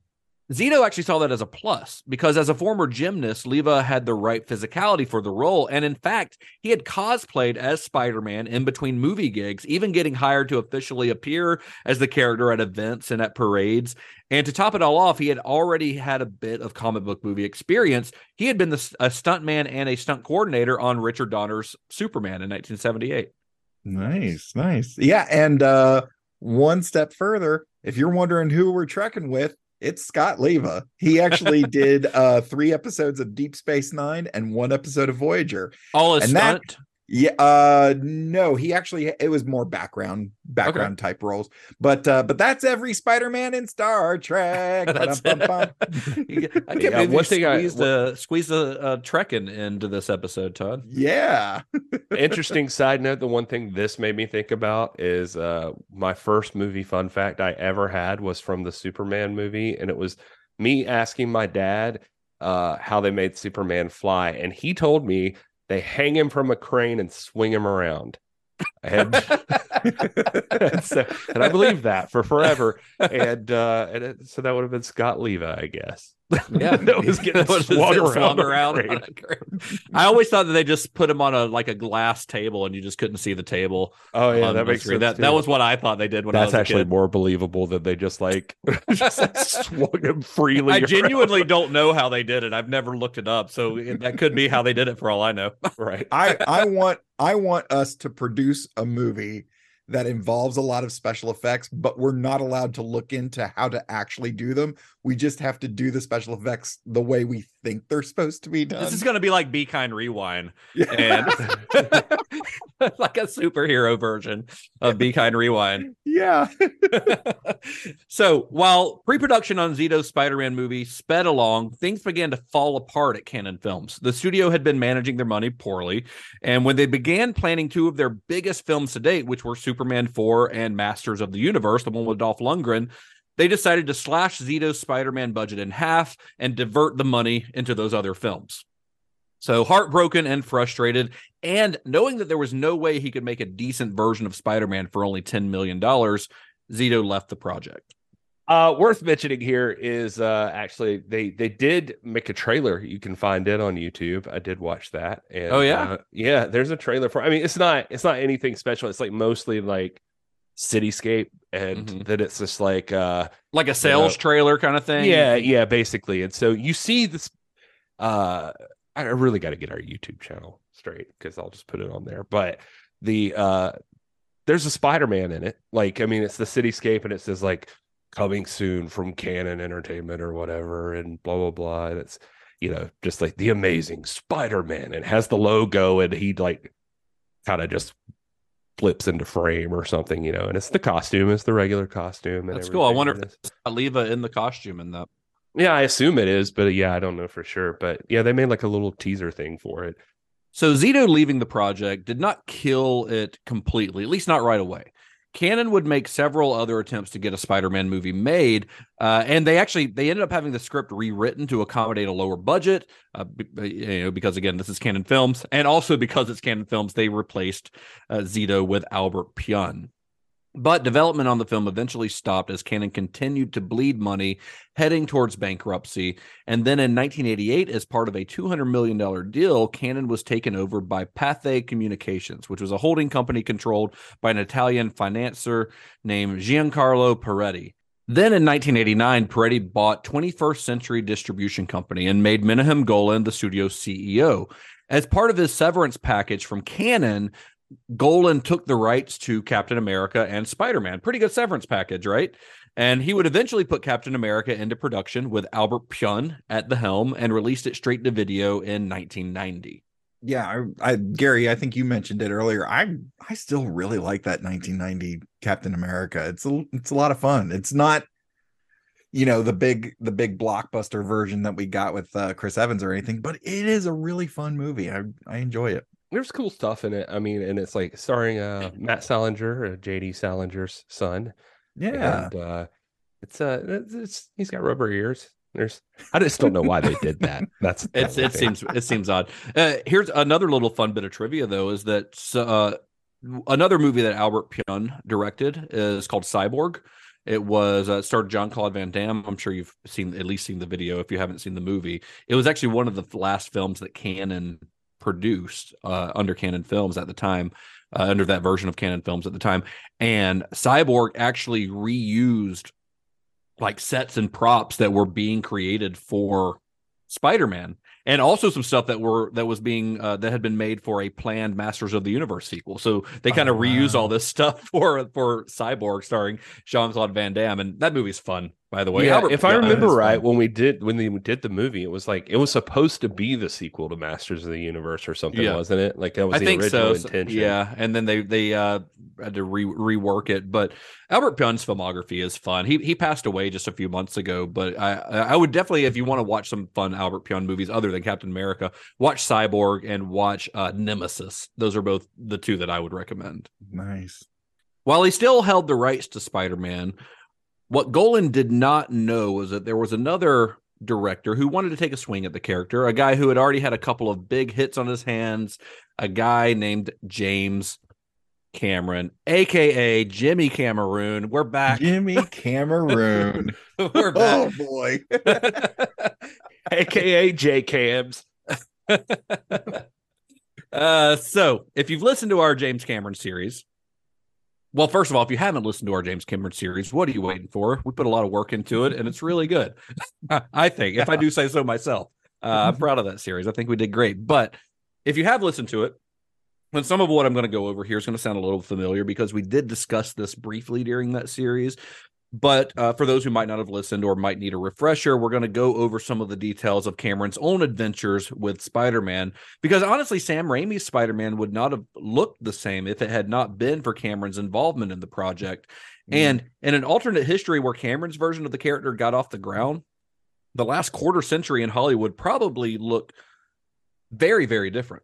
Zito actually saw that as a plus because as a former gymnast, Leva had the right physicality for the role. And in fact, he had cosplayed as Spider Man in between movie gigs, even getting hired to officially appear as the character at events and at parades. And to top it all off, he had already had a bit of comic book movie experience. He had been the, a stuntman and a stunt coordinator on Richard Donner's Superman in 1978. Nice, nice. Yeah, and uh one step further, if you're wondering who we're trekking with, it's Scott Leva. He actually did uh three episodes of Deep Space Nine and one episode of Voyager. All his And that- stunt. Yeah, uh no, he actually it was more background background type roles. But uh but that's every Spider-Man in Star Trek. That's Ba-dum-bum-bum. I can't Yeah, believe one you thing I- squeezed, a, squeezed a, a Trekking into this episode, Todd. yeah. Interesting side note: the one thing this made me think about is uh, my first movie fun fact I ever had was from the Superman movie, and it was me asking my dad uh, how they made Superman fly, and he told me they hang him from a crane and swing him around. And, and so, and I believe that for forever. And uh, and it, so that would have been Scott Leva, I guess. Yeah, that was getting That was swung around. swung around on a crane. I always thought that they just put him on a like a glass table and you just couldn't see the table. Oh yeah, that makes screen. sense. That that was what I thought they did when I That's was a actually kid. more believable that they just like just like swung him freely. I around. genuinely don't know how they did it. I've never looked it up, so that could be how they did it for all I know. right. I I want I want us to produce a movie that involves a lot of special effects, but we're not allowed to look into how to actually do them. We just have to do the special effects the way we think they're supposed to be done. This is going to be like Be Kind Rewind Yeah. and like a superhero version of Be Kind Rewind. yeah. so while pre-production on Zito's Spider-Man movie sped along, things began to fall apart at Cannon Films. The studio had been managing their money poorly, and when they began planning two of their biggest films to date, which were Superman 4 and Masters of the Universe, the one with Dolph Lundgren, they decided to slash Zito's Spider-Man budget in half and divert the money into those other films. So heartbroken and frustrated, and knowing that there was no way he could make a decent version of Spider-Man for only $10 million, Zito left the project. Uh, worth mentioning here is uh, actually they they did make a trailer. You can find it on YouTube. I did watch that. And, Oh, yeah? uh, yeah. There's a trailer for. I mean, it's not it's not anything special. It's like mostly like cityscape, and Mhm. then it's just like uh, Like a sales know, trailer kind of thing. yeah, yeah, basically. And so you see this. Uh, I really got to get our YouTube channel straight because I'll just put it on there. But the uh, there's a Spider-Man in it. Like, I mean, it's the cityscape, and it says like coming soon from Cannon Entertainment or whatever, and blah blah blah. And it's you know just like the amazing Spider-Man, and has the logo, and he like kind of just flips into frame or something, you know. And it's the costume, it's the regular costume. And That's cool. I wonder if. Leva in the costume in that. Yeah, I assume it is, but uh, yeah, I don't know for sure. But yeah, they made like a little teaser thing for it. So Zito leaving the project did not kill it completely, at least not right away. Cannon would make several other attempts to get a Spider-Man movie made, uh, and they actually they ended up having the script rewritten to accommodate a lower budget. Uh, you know, because again, this is Cannon Films, and also because it's Cannon Films, they replaced uh, Zito with Albert Pyun. But development on the film eventually stopped as Cannon continued to bleed money, heading towards bankruptcy. And then in 1988, as part of a $200 million deal, Cannon was taken over by Pathé Communications, which was a holding company controlled by an Italian financier named Giancarlo Parretti. Then in 1989, Parretti bought 21st Century Distribution Company and made Menahem Golan the studio's CEO. As part of his severance package from Cannon, Golan took the rights to Captain America and Spider Man. Pretty good severance package, right? And he would eventually put Captain America into production with Albert Pyun at the helm and released it straight to video in 1990. Yeah, I, I Gary, I think you mentioned it earlier. I I still really like that 1990 Captain America. It's a it's a lot of fun. It's not you know the big the big blockbuster version that we got with uh, Chris Evans or anything, but it is a really fun movie. I I enjoy it. There's cool stuff in it. I mean, and it's like starring uh Matt Salinger, uh, JD Salinger's son. Yeah. And uh it's uh it's, it's he's got rubber ears. There's I just don't know why they did that. That's, that's it thing. seems it seems odd. Uh, here's another little fun bit of trivia though is that uh, another movie that Albert Pyun directed is called Cyborg. It was uh, starred Jean-Claude Van Damme. I'm sure you've seen at least seen the video if you haven't seen the movie. It was actually one of the last films that Cannon produced uh, under Cannon Films at the time, uh, under that version of Cannon Films at the time. And Cyborg actually reused like sets and props that were being created for Spider-Man and also some stuff that were that was being uh, that had been made for a planned Masters of the Universe sequel. So they kind of Oh, reused wow. all this stuff for for Cyborg starring Jean-Claude Van Damme and that movie's fun by the way. yeah, Albert if I remember is right, when we did when they did the movie, it was like it was supposed to be the sequel to Masters of the Universe or something, Yeah. wasn't it? Like that was I the think original so. intention. Yeah, and then they they uh had to re- rework it. But Albert Pyun's filmography is fun. He he passed away just a few months ago, but I I would definitely if you want to watch some fun Albert Pyun movies other than Captain America, watch Cyborg and watch uh, Nemesis. Those are both the two that I would recommend. Nice. While he still held the rights to Spider-Man, what Golan did not know was that there was another director who wanted to take a swing at the character, a guy who had already had a couple of big hits on his hands, a guy named James Cameron, aka Jimmy Cameroon. We're back. Jimmy Cameroon. We're oh boy. AKA J Cams. uh, so if you've listened to our James Cameron series, well, first of all, if you haven't listened to our James Cameron series, what are you waiting for? We put a lot of work into it, and it's really good. I think, if I do say so myself, uh, I'm proud of that series. I think we did great. But if you have listened to it, and some of what I'm going to go over here is going to sound a little familiar because we did discuss this briefly during that series. But uh, for those who might not have listened or might need a refresher, we're going to go over some of the details of Cameron's own adventures with Spider Man. Because honestly, Sam Raimi's Spider Man would not have looked the same if it had not been for Cameron's involvement in the project. And in an alternate history where Cameron's version of the character got off the ground, the last quarter century in Hollywood probably looked very, very different.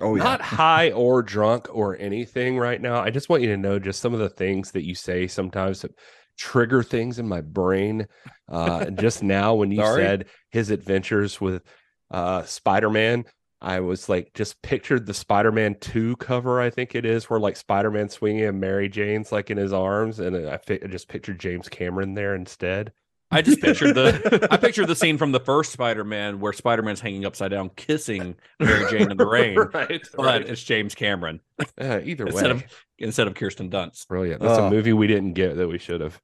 Oh yeah. Not high or drunk or anything right now. I just want you to know just some of the things that you say sometimes that trigger things in my brain. Uh, and just now, when you Sorry. said his adventures with uh, Spider Man, I was like, just pictured the Spider Man 2 cover, I think it is, where like Spider Man swinging and Mary Jane's like in his arms. And I, fi- I just pictured James Cameron there instead. I just pictured the I pictured the scene from the first Spider-Man where Spider-Man's hanging upside down kissing Mary Jane in the rain. right. But right. it's James Cameron Uh, either way. instead of instead of Kirsten Dunst. Brilliant. That's Oh. a movie we didn't get that we should have.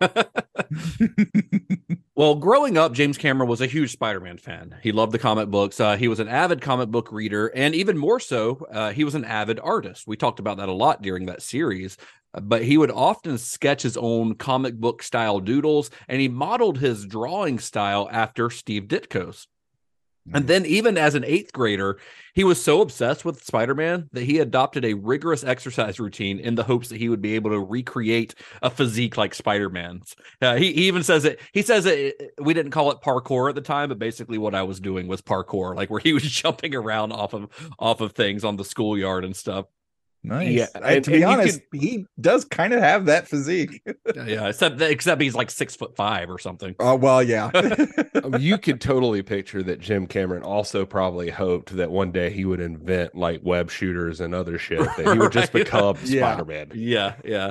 Well, growing up, James Cameron was a huge Spider-Man fan. He loved the comic books. Uh, he was an avid comic book reader, and even more so, uh, he was an avid artist. We talked about that a lot during that series. uh, But he would often sketch his own comic book style doodles, and he modeled his drawing style after Steve Ditko's. And then, even as an eighth grader, he was so obsessed with Spider Man that he adopted a rigorous exercise routine in the hopes that he would be able to recreate a physique like Spider Man's. Uh, he, he even says it, he says it, we didn't call it parkour at the time, but basically what I was doing was parkour, like where he was jumping around off of off of things on the schoolyard and stuff. Nice. Yeah, I- and- to be and you honest, he does kind of have that physique. Yeah, except except he's like six foot five or something. Oh well, yeah. Um, you could totally picture that Jim Cameron also probably hoped that one day he would invent like web shooters and other shit that he would just Right. become Yeah. Spider-Man. Yeah, yeah.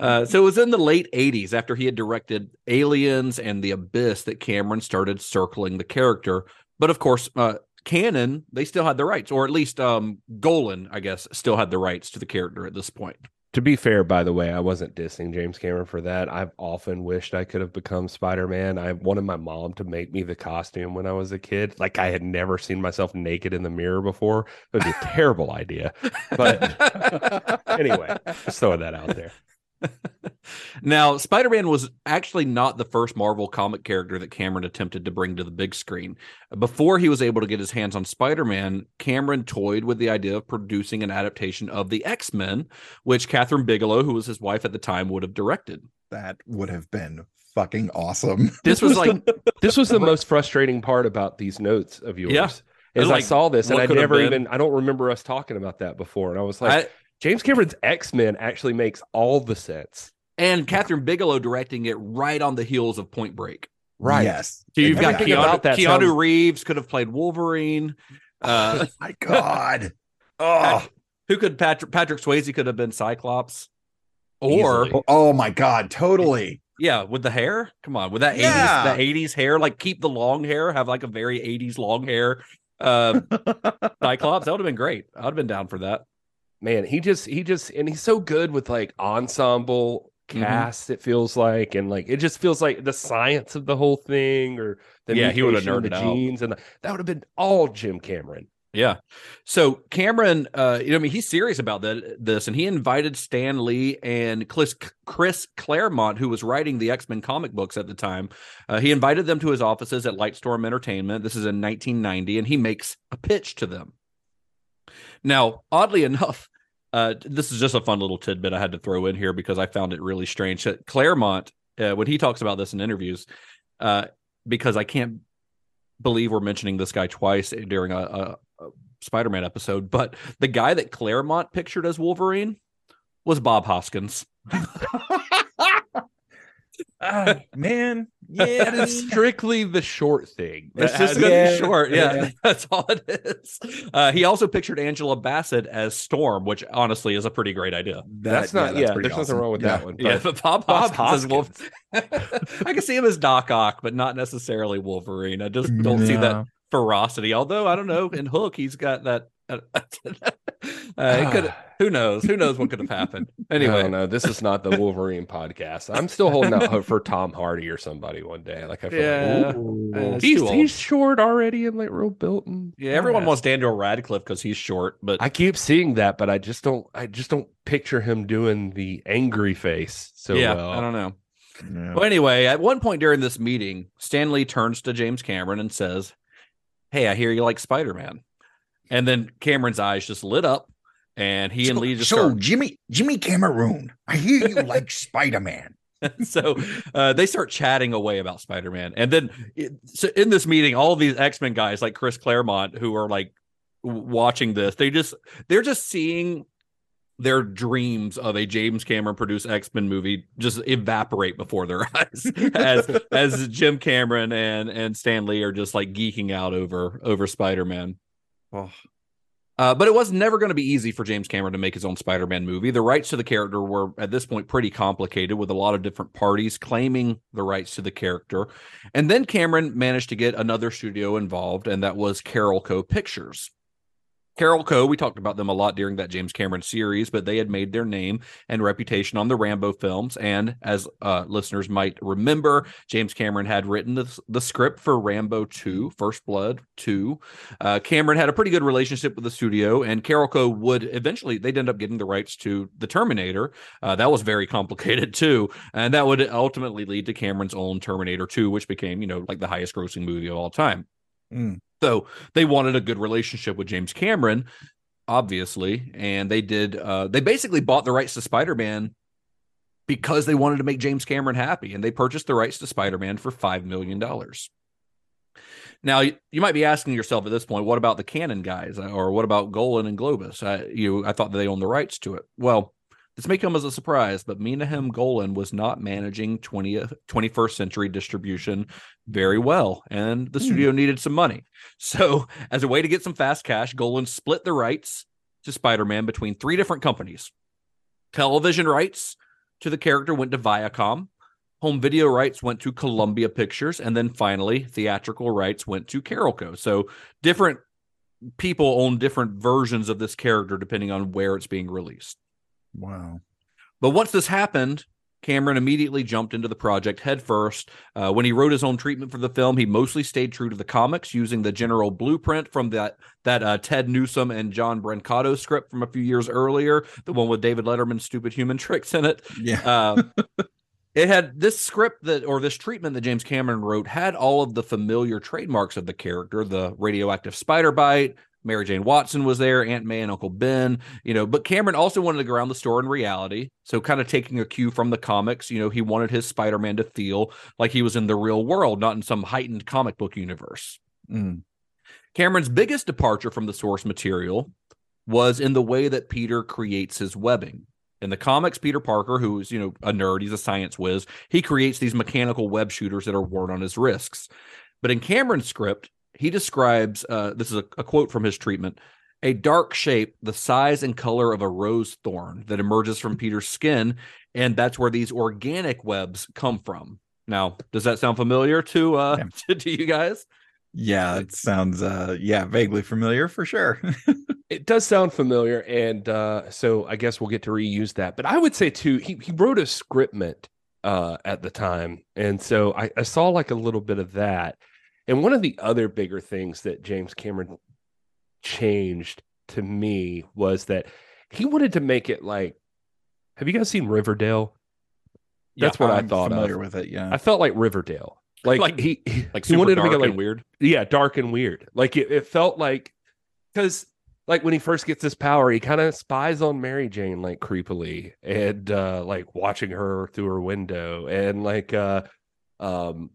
Uh, so it was in the late 80s after he had directed Aliens and The Abyss that Cameron started circling the character. But of course, uh, Cannon, they still had the rights, or at least um, Golan, I guess, still had the rights to the character at this point. To be fair, by the way, I wasn't dissing James Cameron for that. I've often wished I could have become Spider-Man. I wanted my mom to make me the costume when I was a kid. Like I had never seen myself naked in the mirror before. It was a terrible idea. But anyway, just throwing that out there. now, Spider Man was actually not the first Marvel comic character that Cameron attempted to bring to the big screen. Before he was able to get his hands on Spider Man, Cameron toyed with the idea of producing an adaptation of the X Men, which Kathryn Bigelow, who was his wife at the time, would have directed. that would have been fucking awesome. This was like, This was the most frustrating part about these notes of yours. Yeah. Is And, I saw this and I never even I don't remember us talking about that before. And I was like, I, James Cameron's X-Men actually makes all the sense. and Kathryn Bigelow directing it right on the heels of Point Break. Right. Yes. So you've got Keanu, about that Keanu sounds- Reeves could have played Wolverine. Uh, oh my god. Oh, who could Patrick Patrick Swayze could have been Cyclops, or Easily. oh my god, totally. yeah, with the hair. Come on, with that Yeah. eighties the eighties hair, like keep the long hair, have like a very eighties long hair. Uh, Cyclops, that would have been great. I'd have been down for that. Man, he just he just and he's so good with like ensemble Mhm. cast, it feels like, and like it just feels like the science of the whole thing or the Yeah, he would have nerded the out. genes and that would have been all Jim Cameron. Yeah. So Cameron, uh, you know, I mean, he's serious about that this, and he invited Stan Lee and Chris, Chris Claremont, who was writing the X Men comic books at the time. Uh, he invited them to his offices at Lightstorm Entertainment. This is in 1990, and he makes a pitch to them. Now, oddly enough, uh, this is just a fun little tidbit I had to throw in here because I found it really strange. that Claremont, uh, when he talks about this in interviews, uh, because I can't believe we're mentioning this guy twice during a, a, a Spider-Man episode, but the guy that Claremont pictured as Wolverine was Bob Hoskins. Ah, man, yeah, it is strictly the short thing. It's That just gonna Yeah, be short. Yeah, yeah. that's all it is. Uh, he also pictured Angela Bassett as Storm, which honestly is a pretty great idea. that's not yeah, pretty there's awesome. nothing wrong with Yeah. that one. yeah, but but Bob, Bob Hoskins, as Wolf- I can see him as Doc Ock, but not necessarily Wolverine. I just don't see that ferocity. Although I don't know, in Hook he's got that. Uh, it could. Who knows? Who knows what could have happened? Anyway, Anyway, no, this is not the Wolverine podcast. I'm still holding out hope for Tom Hardy or somebody one day. Like I feel Yeah. like, ooh, Uh, he's he's short already and like real built and yeah, everyone Yeah. wants Daniel Radcliffe because he's short, but I keep seeing that, but I just don't. I just don't picture him doing the angry face so yeah, well. I don't know. Yeah. Well, anyway, at one point during this meeting, Stan Lee turns to James Cameron and says, Hey, I hear you like Spider Man. And then Cameron's eyes just lit up, and he and Lee just so start. Jimmy Jimmy Cameroon, I hear you like Spider Man. so uh, they start chatting away about Spider Man. And then it- so in this meeting, all these X Men guys, like Chris Claremont, who are like watching this, they just they're just seeing their dreams of a James Cameron produced X Men movie just evaporate before their eyes as as Jim Cameron and and Stan Lee are just like geeking out over over Spider Man. Uh, but it was never going to be easy for James Cameron to make his own Spider Man movie. The rights to the character were at this point pretty complicated, with a lot of different parties claiming the rights to the character. And then Cameron managed to get another studio involved, and that was Carolco Pictures. Carolco We talked about them a lot during that James Cameron series, but they had made their name and reputation on the Rambo films. And as uh, listeners might remember, James Cameron had written the, the script for Rambo 2, First Blood 2. Uh, Cameron had a pretty good relationship with the studio, and Carolco would eventually, they'd end up getting the rights to The Terminator. Uh, that was very complicated too. And that would ultimately lead to Cameron's own Terminator 2, which became, you know, like the highest grossing movie of all time. Mm. So they wanted a good relationship with James Cameron, obviously, and they did. Uh, they basically bought the rights to Spider Man because they wanted to make James Cameron happy, and they purchased the rights to Spider Man for five million dollars. Now you might be asking yourself at this point, what about the Cannon guys, or what about Golan and Globus? I, you, I thought they owned the rights to it. Well, this may come as a surprise, but Menahem Golan was not managing 20th, 21st century distribution very well, and the Hmm. studio needed some money. So, as a way to get some fast cash, Golan split the rights to Spider Man between three different companies. Television rights to the character went to Viacom, home video rights went to Columbia Pictures, and then finally, theatrical rights went to Carolco. So, different people own different versions of this character depending on where it's being released. Wow. But once this happened, Cameron immediately jumped into the project headfirst. Uh, when he wrote his own treatment for the film, he mostly stayed true to the comics, using the general blueprint from that that uh, Ted Newsom and John Brancato script from a few years earlier, the one with David Letterman's stupid human tricks in it. Yeah. Uh, it had this script that or this treatment that James Cameron wrote had all of the familiar trademarks of the character, the radioactive spider bite. Mary Jane Watson was there, Aunt May and Uncle Ben, you know, but Cameron also wanted to ground the story in reality. So, kind of taking a cue from the comics, you know, he wanted his Spider Man to feel like he was in the real world, not in some heightened comic book universe. Mm. Cameron's biggest departure from the source material was in the way that Peter creates his webbing. In the comics, Peter Parker, who's you know a nerd, he's a science whiz, he creates these mechanical web shooters that are worn on his wrists. But in Cameron's script, he describes uh, this is a, a quote from his treatment a dark shape the size and color of a rose thorn that emerges from Peter's skin, and that's where these organic webs come from. Now, does that sound familiar to uh to, to you guys? Yeah, it sounds uh yeah, vaguely familiar for sure. It does sound familiar, and uh, so I guess we'll get to reuse that. But I would say too, he he wrote a scriptment uh, at the time, and so I, I saw like a little bit of that. And one of the other bigger things that James Cameron changed to me was that he wanted to make it like. Have you guys seen Riverdale? That's what I I'm thought familiar of. with it, yeah. I felt like Riverdale. Like, Like- he, he Like he super wanted to make it like weird. yeah, dark and weird. Like it, it felt like because like when he first gets his power, he kind of spies on Mary Jane like creepily and uh like watching her through her window and like uh um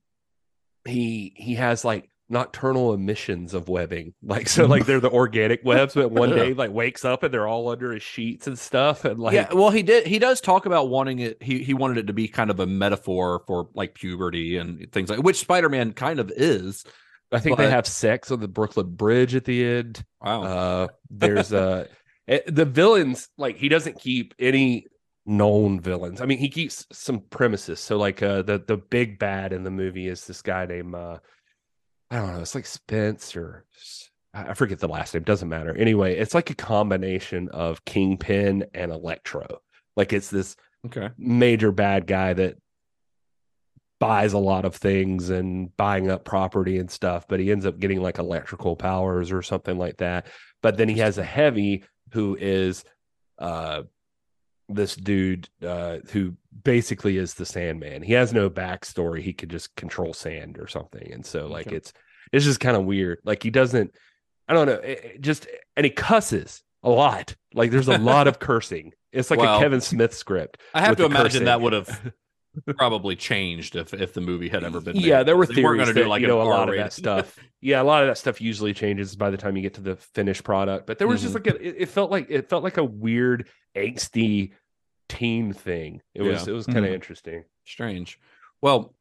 he he has like nocturnal emissions of webbing like so like they're the organic webs but one day like wakes up and they're all under his sheets and stuff and like yeah, well, he did. He does talk about wanting it. He he wanted it to be kind of a metaphor for like puberty and things like which Spider Man kind of is. I think they have sex on the Brooklyn Bridge at the end Wow. Uh, there's uh, eh, the villains like he doesn't keep any known villains. I mean, he keeps some premises. So like uh, the the big bad in the movie is this guy named uh, I don't know. It's like Spence or s- I I forget the last name. Doesn't matter. Anyway, it's like a combination of Kingpin and Electro. Like it's this okay. major bad guy that buys a lot of things and buying up property and stuff, but he ends up getting like electrical powers or something like that. But then he has a heavy who is uh this dude uh who basically is the Sandman. He has no backstory. He could just control sand or something. And so like Okay. it's it's just kind of weird. Like he doesn't I don't know, it, it just and he cusses a lot. Like there's a lot of cursing. It's like a Kevin Smith script. I have to imagine cursing. that would have probably changed if if the movie had ever been. yeah there were They theories weren't gonna that, do like you an know a lot of R-rated. that stuff yeah a lot of that stuff usually changes by the time you get to the finished product but there was just Mhm. like a, it, it felt like it felt like a weird angsty teen thing it was Yeah. it was kind of Mhm. interesting Strange. Well,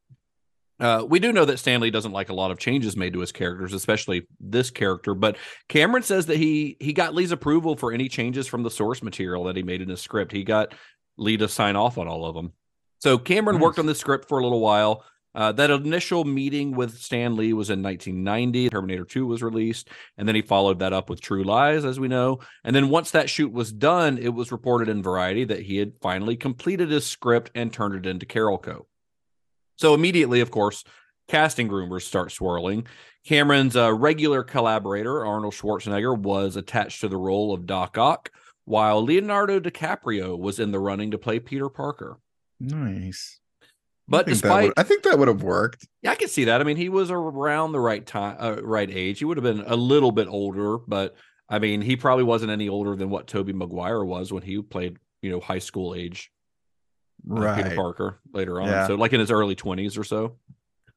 uh, we do know that Stan Lee doesn't like a lot of changes made to his characters, especially this character. But Cameron says that he he got Lee's approval for any changes from the source material that he made in his script. He got Lee to sign off on all of them. So Cameron worked on the script for a little while. Uh, that initial meeting with Stan Lee was in 1990. Terminator 2 was released, and then he followed that up with True Lies, as we know. And then once that shoot was done, it was reported in Variety that he had finally completed his script and turned it into Carolco. So immediately, of course, casting rumors start swirling. Cameron's uh, regular collaborator, Arnold Schwarzenegger, was attached to the role of Doc Ock, while Leonardo DiCaprio was in the running to play Peter Parker. Nice. But I despite, would- I think that would have worked. yeah, I can see that. I mean, he was around the right time, uh, right age. He would have been a little bit older, but I mean, he probably wasn't any older than what Tobey Maguire was when he played, you know, high school age uh, Peter Right. Parker later on. Yeah. So, like in his early 20s or so.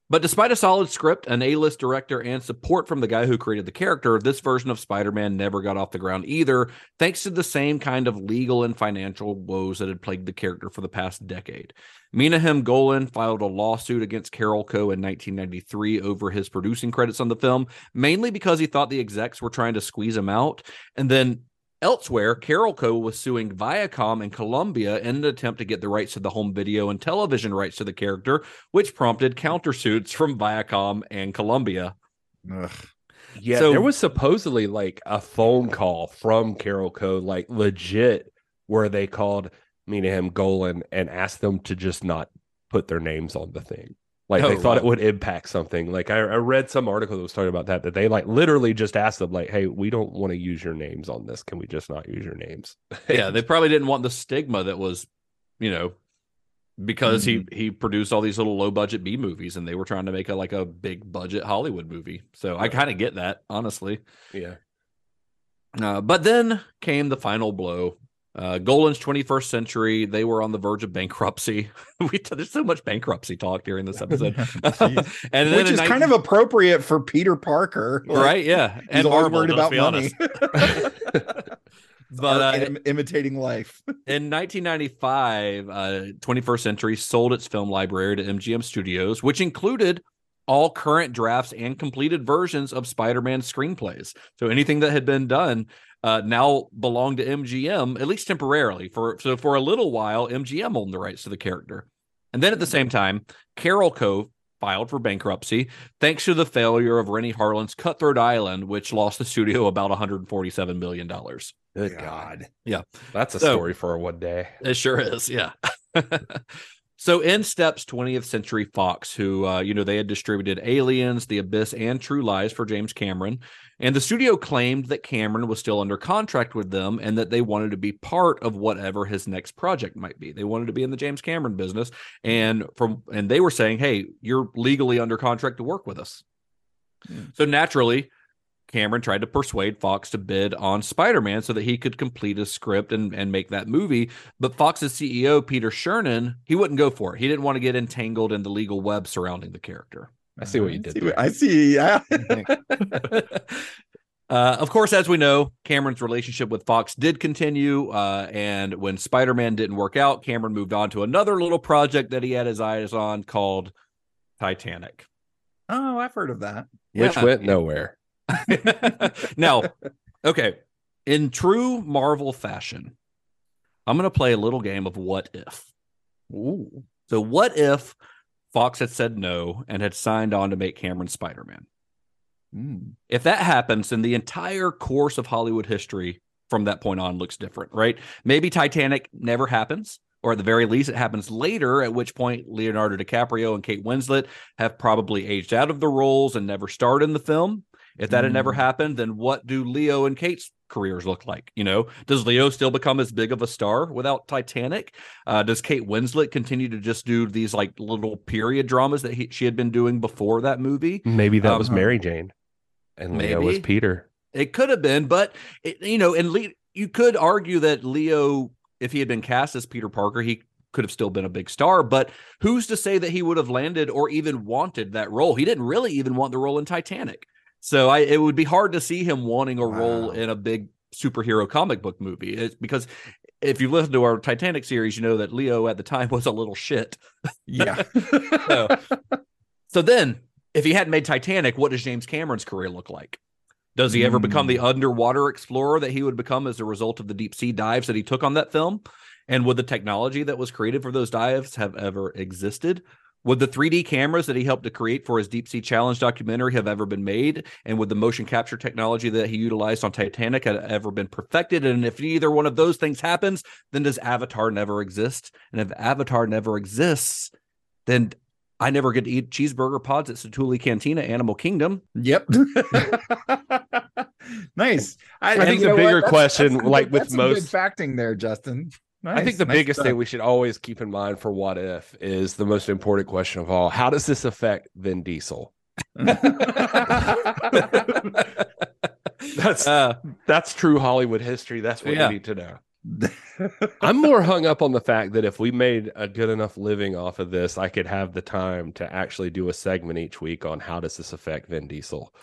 But despite a solid script, an A list director, and support from the guy who created the character, this version of Spider Man never got off the ground either, thanks to the same kind of legal and financial woes that had plagued the character for the past decade. Menahem Golan filed a lawsuit against Carolco in 1993 over his producing credits on the film, mainly because he thought the execs were trying to squeeze him out. And then Elsewhere, Carolco was suing Viacom and Columbia in an attempt to get the rights to the home video and television rights to the character, which prompted countersuits from Viacom and Columbia. Ugh. Yeah, So- there was supposedly like a phone call from Carol Code, like legit, where they called me to him Golan and asked them to just not put their names on the thing. Like Oh, they thought it would impact something. Like I, I read some article that was talking about that, that they like literally just asked them, like, hey, we don't want to use your names on this. Can we just not use your names? Yeah, they probably didn't want the stigma that was, you know, because he Mm-hmm. he produced all these little low budget B movies and they were trying to make a like a big budget Hollywood movie. So I kind of get that, honestly. yeah. Uh, but then came the final blow. Uh, Golan's 21st century, they were on the verge of bankruptcy. we there's so much bankruptcy talk during this episode. And Which is 19 kind of appropriate for Peter Parker. Like, right, yeah. He's And Marvel, worried about money. but uh, Im- imitating life. In 1995, uh, 21st Century sold its film library to MGM Studios, which included all current drafts and completed versions of Spider-Man screenplays. So anything that had been done uh, now belonged to MGM, at least temporarily. For so for a little while, MGM owned the rights to the character, and then at the same time, Carolco filed for bankruptcy thanks to the failure of Renny Harlin's Cutthroat Island, which lost the studio about 147 million dollars. Good God. Yeah. That's a So- story for one day. It sure is, yeah. so in steps 20th Century Fox, who uh, you know they had distributed Aliens, The Abyss, and True Lies for James Cameron, and the studio claimed that Cameron was still under contract with them and that they wanted to be part of whatever his next project might be. They wanted to be in the James Cameron business, and from and they were saying, "Hey, you're legally under contract to work with us." So naturally, Cameron tried to persuade Fox to bid on Spider Man so that he could complete his script and, and make that movie. But Fox's CEO, Peter Chernin, he wouldn't go for it. He didn't want to get entangled in the legal web surrounding the character. I see what you did. See there. I see. Yeah. uh, of course, as we know, Cameron's relationship with Fox did continue. Uh, and when Spider Man didn't work out, Cameron moved on to another little project that he had his eyes on called Titanic. oh, I've heard of that. Which Yeah. went nowhere. now, okay, in true Marvel fashion, I'm going to play a little game of what if. Ooh. So, what if Fox had said no and had signed on to make Cameron Spider Man? Mm. If that happens, then the entire course of Hollywood history from that point on looks different, right? Maybe Titanic never happens, or at the very least, it happens later, at which point Leonardo DiCaprio and Kate Winslet have probably aged out of the roles and never starred in the film. If that had never Mm. happened, then what do Leo and Kate's careers look like? You know, does Leo still become as big of a star without Titanic? Uh, does Kate Winslet continue to just do these like little period dramas that he, she had been doing before that movie? Maybe that Um, was Mary Jane. And Leo was. Peter. It could have been, but it, you know, and Le- you could argue that Leo, if he had been cast as Peter Parker, he could have still been a big star. But who's to say that he would have landed or even wanted that role? He didn't really even want the role in Titanic, so I it would be hard to see him wanting a role in a big superhero comic book movie. It's because if you listen to our Titanic series, you know that Leo at the time was a little shit. Yeah. So, so then, if he hadn't made Titanic, what does James Cameron's career look like? Does he ever become the hmm. underwater explorer that he would become as a result of the deep sea dives that he took on that film? And would the technology that was created for those dives have ever existed? Would the 3D cameras that he helped to create for his Deep Sea Challenge documentary have ever been made? And would the motion capture technology that he utilized on Titanic have ever been perfected? And if either one of those things happens, then does Avatar never exist? And if Avatar never exists, then I never get to eat cheeseburger pods at Satu'li Cantina Animal Kingdom. Yep. nice. I think the bigger That's- question, that's some like good- with that's some good most- facting there, Justin. I think the biggest thing we should always keep in mind for what if is the most important question of all. How does this affect Vin Diesel? that's Uh, that's true Hollywood history. That's what Yeah. you need to know. I'm more hung up on the fact that if we made a good enough living off of this, I could have the time to actually do a segment each week on how does this affect Vin Diesel.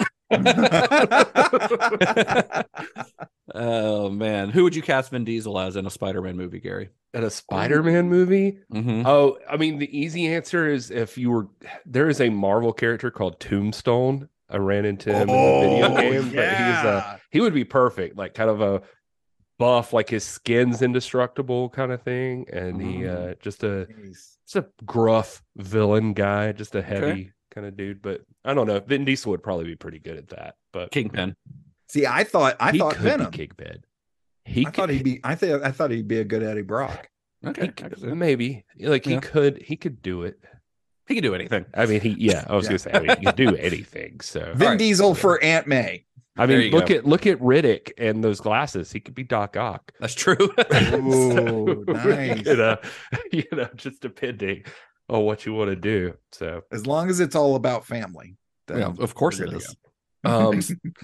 Oh man, who would you cast Vin Diesel as in a Spider-Man movie, Gary? In a Spider-Man movie, Mm-hmm. Oh, I mean, the easy answer is if you were there is a Marvel character called Tombstone. I ran into him in the video game, but he's a he would be perfect, like kind of a buff, like his skin's indestructible kind of thing, and he uh just a just a gruff villain guy, just a heavy kind of dude. But I don't know, Vin Diesel would probably be pretty good at that. But Kingpin. See, I thought I he thought could Venom. be Kingpin. He I thought he'd be. I think I thought he'd be a good Eddie Brock. Okay, he could, maybe like he Yeah. could he could do it. he could do anything. I mean, he yeah, I was Yeah. gonna say I mean, he could do anything. So Vin right. Diesel for Aunt May. I mean, look go. at look at Riddick and those glasses. He could be Doc Ock. That's true. Ooh, nice. you know, you know, just depending on what you want to do. So, As long as it's all about family. then yeah, of course we're it good to is. um,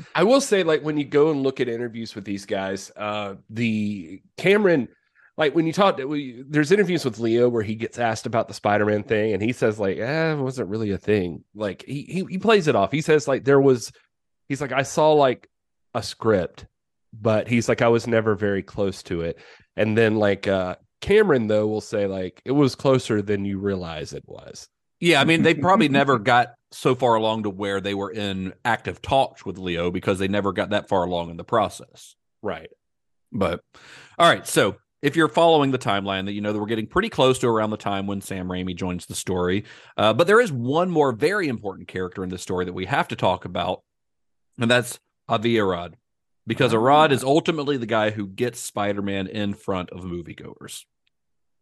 I will say, like when you go and look at interviews with these guys, uh, the Cameron, like when you talk, we, there's interviews with Leo where he gets asked about the Spider-Man thing, and he says like, "Eh, it wasn't really a thing." Like he he he plays it off. He says like there was, he's like, I saw like a script, but he's like, I was never very close to it. And then like uh Cameron though will say like it was closer than you realize it was. Yeah, I mean, they probably never got so far along to where they were in active talks with Leo because they never got that far along in the process. Right. But all right, so if you're following the timeline, that you know that we're getting pretty close to around the time when Sam Raimi joins the story. Uh, but there is one more very important character in the story that we have to talk about, and that's Avi Arad, because Arad is ultimately the guy who gets Spider-Man in front of moviegoers.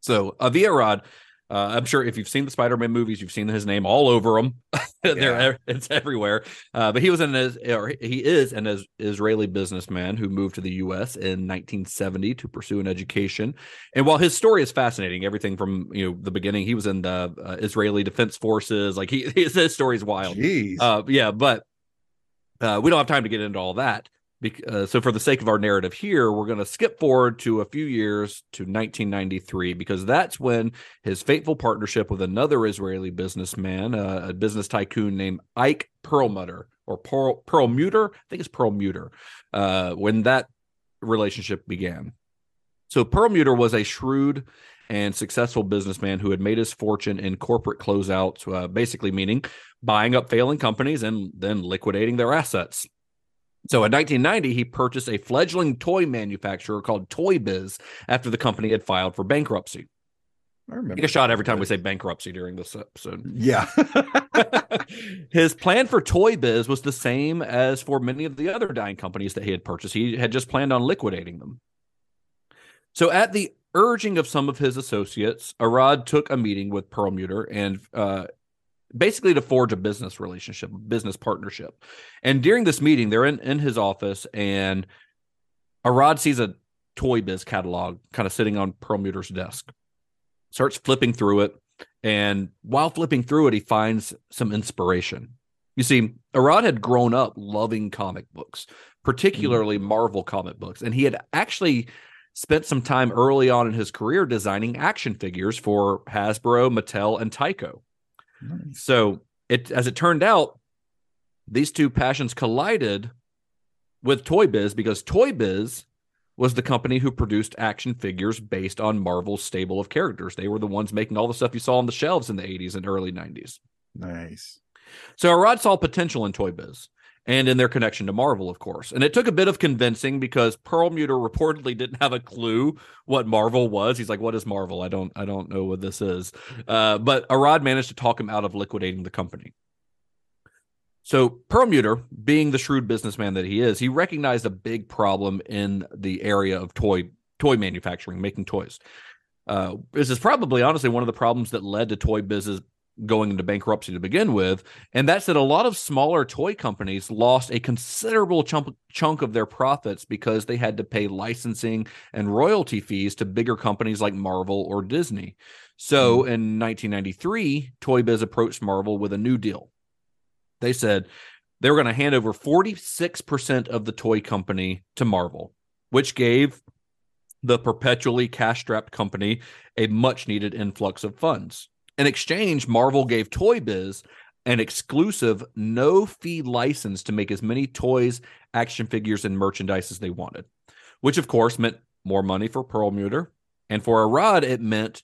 So Avi Arad, uh, I'm sure if you've seen the Spider-Man movies, you've seen his name all over them. They're it's everywhere. Uh, but he was an or he is an Israeli businessman who moved to the U.S. in 1970 to pursue an education. And while his story is fascinating, everything from you know the beginning, he was in the uh, Israeli Defense Forces. Like he his, his story is wild. Jeez. Uh, yeah, but uh, we don't have time to get into all that. Uh, so, for the sake of our narrative here, we're going to skip forward to a few years to 1993 because that's when his fateful partnership with another Israeli businessman, uh, a business tycoon named Ike Perlmutter or Pearl Perlmutter, I think it's Perlmutter, uh, when that relationship began. So, Perlmutter was a shrewd and successful businessman who had made his fortune in corporate closeouts, uh, basically meaning buying up failing companies and then liquidating their assets. So in 1990, he purchased a fledgling toy manufacturer called Toy Biz after the company had filed for bankruptcy. I remember. Take a shot every time we say bankruptcy during this episode. Yeah. His plan for Toy Biz was the same as for many of the other dying companies that he had purchased. He had just planned on liquidating them. So, at the urging of some of his associates, Arad took a meeting with Perlmutter and uh, basically to forge a business relationship, business partnership. And during this meeting, they're in, in his office, and Arad sees a Toy Biz catalog kind of sitting on Perlmutter's desk, starts flipping through it. And while flipping through it, he finds some inspiration. You see, Arad had grown up loving comic books, mm-hmm. particularly Marvel comic books, and he had actually spent some time early on in his career designing action figures for Hasbro, Mattel, and Tyco. So, it as it turned out, these two passions collided with Toy Biz because Toy Biz was the company who produced action figures based on Marvel's stable of characters. They were the ones making all the stuff you saw on the shelves in the 80s and early 90s. Nice. So Arad saw potential in Toy Biz and in their connection to Marvel, of course. And it took a bit of convincing because Perlmutter reportedly didn't have a clue what Marvel was. He's like, "What is Marvel? I don't, I don't know what this is." Uh, but Arad managed to talk him out of liquidating the company. So Perlmutter, being the shrewd businessman that he is, he recognized a big problem in the area of toy toy manufacturing, making toys. Uh, this is probably honestly one of the problems that led to Toy Biz's going into bankruptcy to begin with. And that's that a lot of smaller toy companies lost a considerable chunk, chunk of their profits because they had to pay licensing and royalty fees to bigger companies like Marvel or Disney. So hmm. in 1993, Toy Biz approached Marvel with a new deal. They said they were going to hand over 46% of the toy company to Marvel, which gave the perpetually cash strapped company a much needed influx of funds. In exchange, Marvel gave Toy Biz an exclusive no fee license to make as many toys, action figures, and merchandise as they wanted, which of course meant more money for Perlmutter. And for Arad, it meant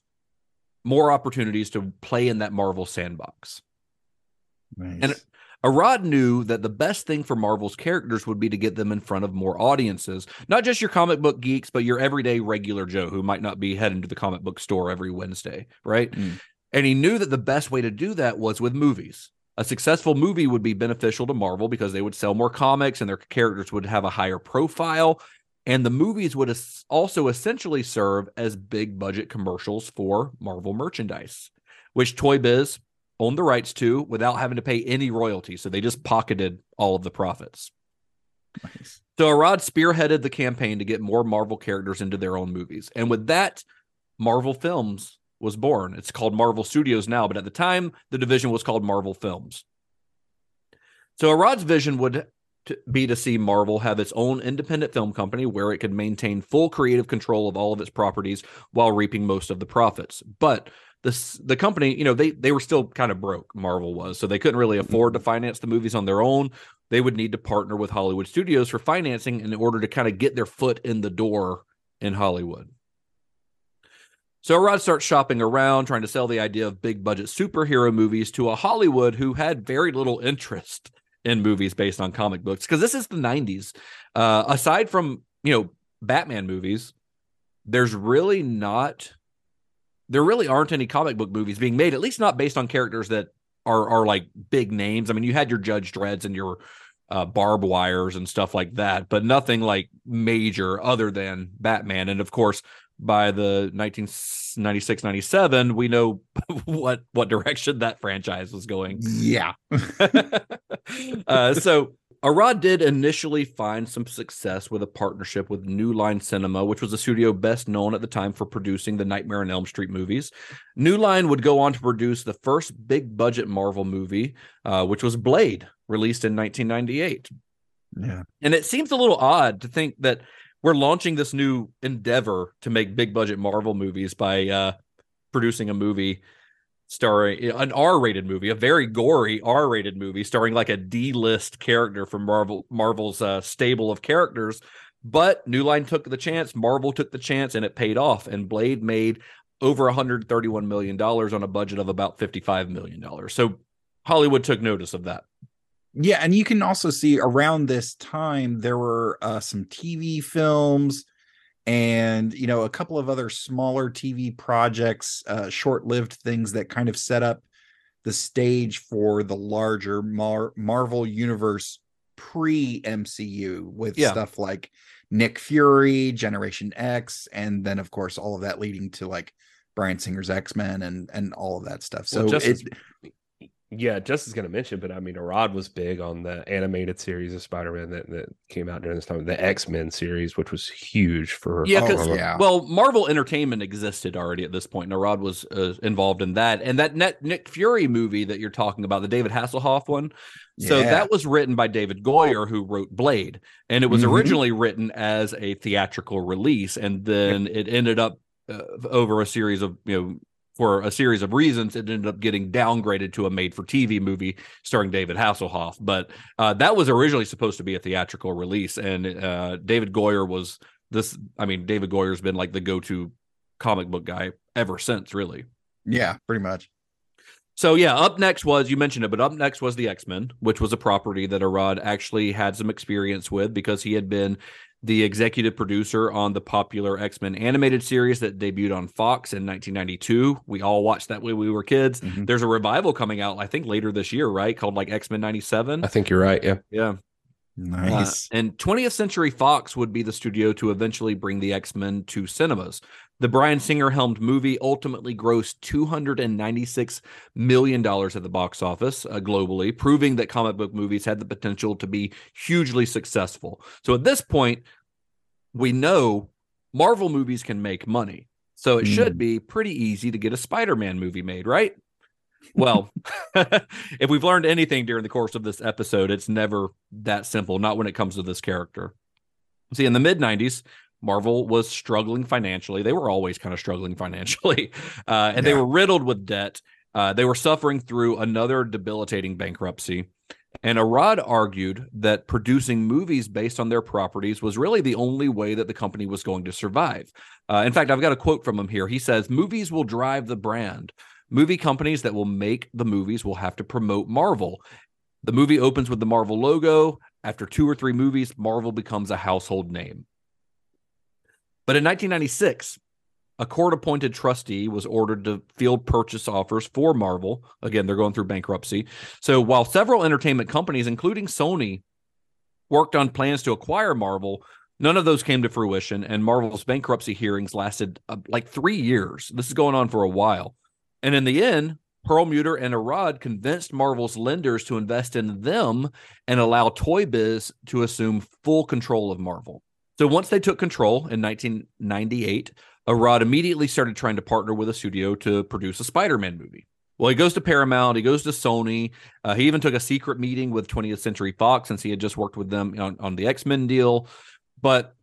more opportunities to play in that Marvel sandbox. Nice. And Arad knew that the best thing for Marvel's characters would be to get them in front of more audiences, not just your comic book geeks, but your everyday regular Joe who might not be heading to the comic book store every Wednesday, right? Mm. And he knew that the best way to do that was with movies. A successful movie would be beneficial to Marvel because they would sell more comics and their characters would have a higher profile. And the movies would also essentially serve as big budget commercials for Marvel merchandise, which Toy Biz owned the rights to without having to pay any royalty. So they just pocketed all of the profits. Nice. So Arad spearheaded the campaign to get more Marvel characters into their own movies. And with that, Marvel Films was born. It's called Marvel Studios now, but at the time, the division was called Marvel Films. So Arad's vision would to be to see Marvel have its own independent film company where it could maintain full creative control of all of its properties while reaping most of the profits. But this the company, you know, they they were still kind of broke, Marvel was, so they couldn't really mm-hmm. afford to finance the movies on their own. They would need to partner with Hollywood studios for financing in order to kind of get their foot in the door in Hollywood. So Rod starts shopping around, trying to sell the idea of big budget superhero movies to a Hollywood who had very little interest in movies based on comic books because this is the 90s. Uh, aside from, you know, Batman movies, there's really not there really aren't any comic book movies being made, at least not based on characters that are are like big names. I mean, you had your Judge Dreads and your uh, barbed wires and stuff like that, but nothing like major other than Batman. And of course, by the 1996 97, we know what what direction that franchise was going. Yeah. uh, so Arad did initially find some success with a partnership with New Line Cinema, which was a studio best known at the time for producing the Nightmare on Elm Street movies. New Line would go on to produce the first big budget Marvel movie, uh, which was Blade, released in 1998. Yeah. And it seems a little odd to think that we're launching this new endeavor to make big budget Marvel movies by uh, producing a movie starring an R-rated movie, a very gory R-rated movie starring like a D-list character from Marvel Marvel's uh, stable of characters. But New Line took the chance, Marvel took the chance, and it paid off. And Blade made over 131 million dollars on a budget of about 55 million dollars. So Hollywood took notice of that. Yeah, and you can also see around this time there were uh, some TV films and you know a couple of other smaller TV projects, uh, short-lived things that kind of set up the stage for the larger Mar- Marvel universe pre MCU with Yeah. stuff like Nick Fury, Generation X, and then of course all of that leading to like Bryan Singer's X Men and and all of that stuff. So Well, just it, as- yeah, just is going to mention, but I mean, Arad was big on the animated series of Spider Man that, that came out during this time, the X Men series, which was huge for. Yeah, Oh, because yeah. well, Marvel Entertainment existed already at this point. Arad was uh, involved in that, and that net Nick Fury movie that you're talking about, the David Hasselhoff one. So Yeah. that was written by David Goyer, who wrote Blade, and it was Mhm. originally written as a theatrical release, and then it ended up uh, over a series of you know. For a series of reasons, it ended up getting downgraded to a made-for-TV movie starring David Hasselhoff. But uh, that was originally supposed to be a theatrical release, and uh, David Goyer was this i mean david goyer's been like the go-to comic book guy ever since really yeah, pretty much. so yeah up next was you mentioned it but up next was the x-men which was a property that arad actually had some experience with because he had been the executive producer on the popular x-men animated series that debuted on fox in 1992 we all watched that when we were kids Mhm. there's a revival coming out i think later this year right called like x-men 97 I think you're right. Yeah. yeah. Nice. Uh, and 20th Century Fox would be the studio to eventually bring the X Men to cinemas. The Bryan Singer helmed movie ultimately grossed $296 million at the box office uh, globally, proving that comic book movies had the potential to be hugely successful. So at this point, we know Marvel movies can make money. So it should Mm. be pretty easy to get a Spider Man movie made, right? Well, if we've learned anything during the course of this episode, it's never that simple, not when it comes to this character. See, in the mid 90s, Marvel was struggling financially. They were always kind of struggling financially, uh, and they were riddled with debt. Uh, they were suffering through another debilitating bankruptcy. And Arad argued that producing movies based on their properties was really the only way that the company was going to survive. Uh, in fact, I've got a quote from him here. He says, Movies will drive the brand. Movie companies that will make the movies will have to promote Marvel. The movie opens with the Marvel logo. After two or three movies, Marvel becomes a household name. But in 1996, a court appointed trustee was ordered to field purchase offers for Marvel. Again, they're going through bankruptcy. So while several entertainment companies, including Sony, worked on plans to acquire Marvel, none of those came to fruition. And Marvel's bankruptcy hearings lasted uh, like three years. This is going on for a while. And in the end, Perlmutter and Arad convinced Marvel's lenders to invest in them and allow Toy Biz to assume full control of Marvel. So once they took control in 1998, Arad immediately started trying to partner with a studio to produce a Spider-Man movie. Well, he goes to Paramount, he goes to Sony. Uh, he even took a secret meeting with 20th Century Fox since he had just worked with them on, on the X-Men deal. But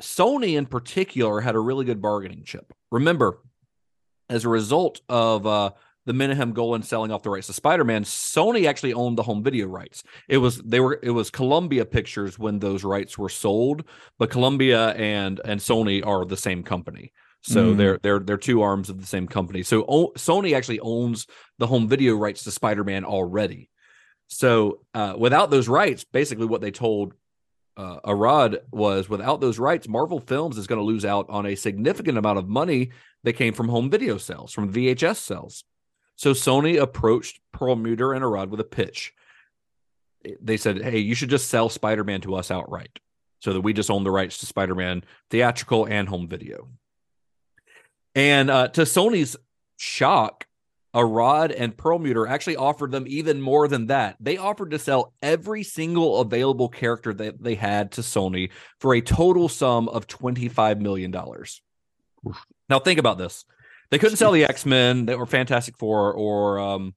Sony in particular had a really good bargaining chip. Remember, as a result of uh, the Menahem Golan selling off the rights to Spider-Man, Sony actually owned the home video rights. It was they were it was Columbia Pictures when those rights were sold, but Columbia and and Sony are the same company. So Mm. they're they're they're two arms of the same company. So o- Sony actually owns the home video rights to Spider-Man already. So uh, without those rights, basically what they told uh, Arad was without those rights, Marvel Films is going to lose out on a significant amount of money that came from home video sales, from VHS sales. So Sony approached Perlmutter and Arad with a pitch. They said, "Hey, you should just sell Spider-Man to us outright, so that we just own the rights to Spider-Man theatrical and home video." And uh, to Sony's shock, Arad and Perlmutter actually offered them even more than that. They offered to sell every single available character that they had to Sony for a total sum of $25 million. Now think about this. They couldn't sell the X-Men or Fantastic Four or um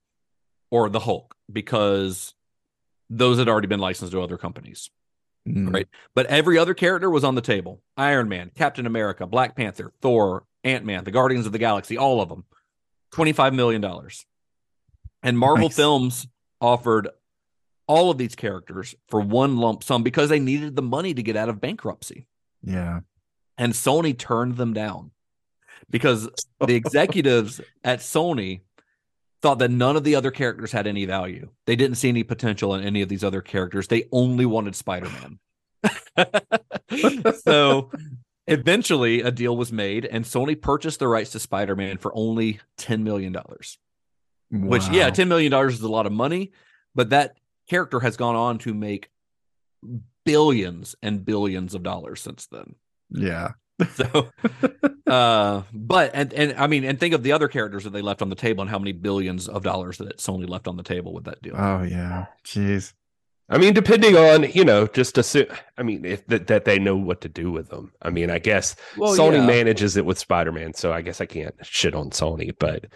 or the Hulk because those had already been licensed to other companies. Mm. Right. But every other character was on the table. Iron Man, Captain America, Black Panther, Thor, Ant-Man, the Guardians of the Galaxy, all of them. $25 million. And Marvel Nice. Films offered all of these characters for one lump sum because they needed the money to get out of bankruptcy. Yeah. And Sony turned them down because the executives at Sony thought that none of the other characters had any value. They didn't see any potential in any of these other characters. They only wanted Spider-Man. so eventually a deal was made and Sony purchased the rights to Spider-Man for only 10 million dollars. Which yeah, 10 million dollars is a lot of money, but that character has gone on to make billions and billions of dollars since then. Yeah. So, uh, but and and I mean, and think of the other characters that they left on the table and how many billions of dollars that Sony left on the table with that deal. Oh yeah. Jeez. I mean, depending on you know, just assume. I mean, if that, that they know what to do with them. I mean, I guess Well, Sony yeah. manages it with Spider Man, so I guess I can't shit on Sony, but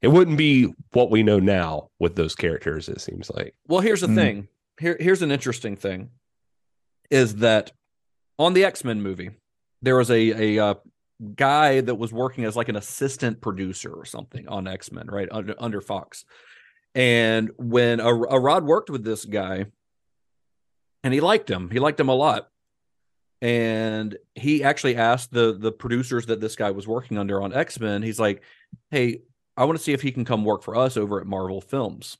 it wouldn't be what we know now with those characters. It seems like. Well, here's the Mm. thing. Here, here's an interesting thing, is that on the X Men movie, there was a a uh, guy that was working as like an assistant producer or something on X Men, right under under Fox. And when Arad worked with this guy, and he liked him, he liked him a lot. And he actually asked the the producers that this guy was working under on X Men. He's like, "Hey, I want to see if he can come work for us over at Marvel Films."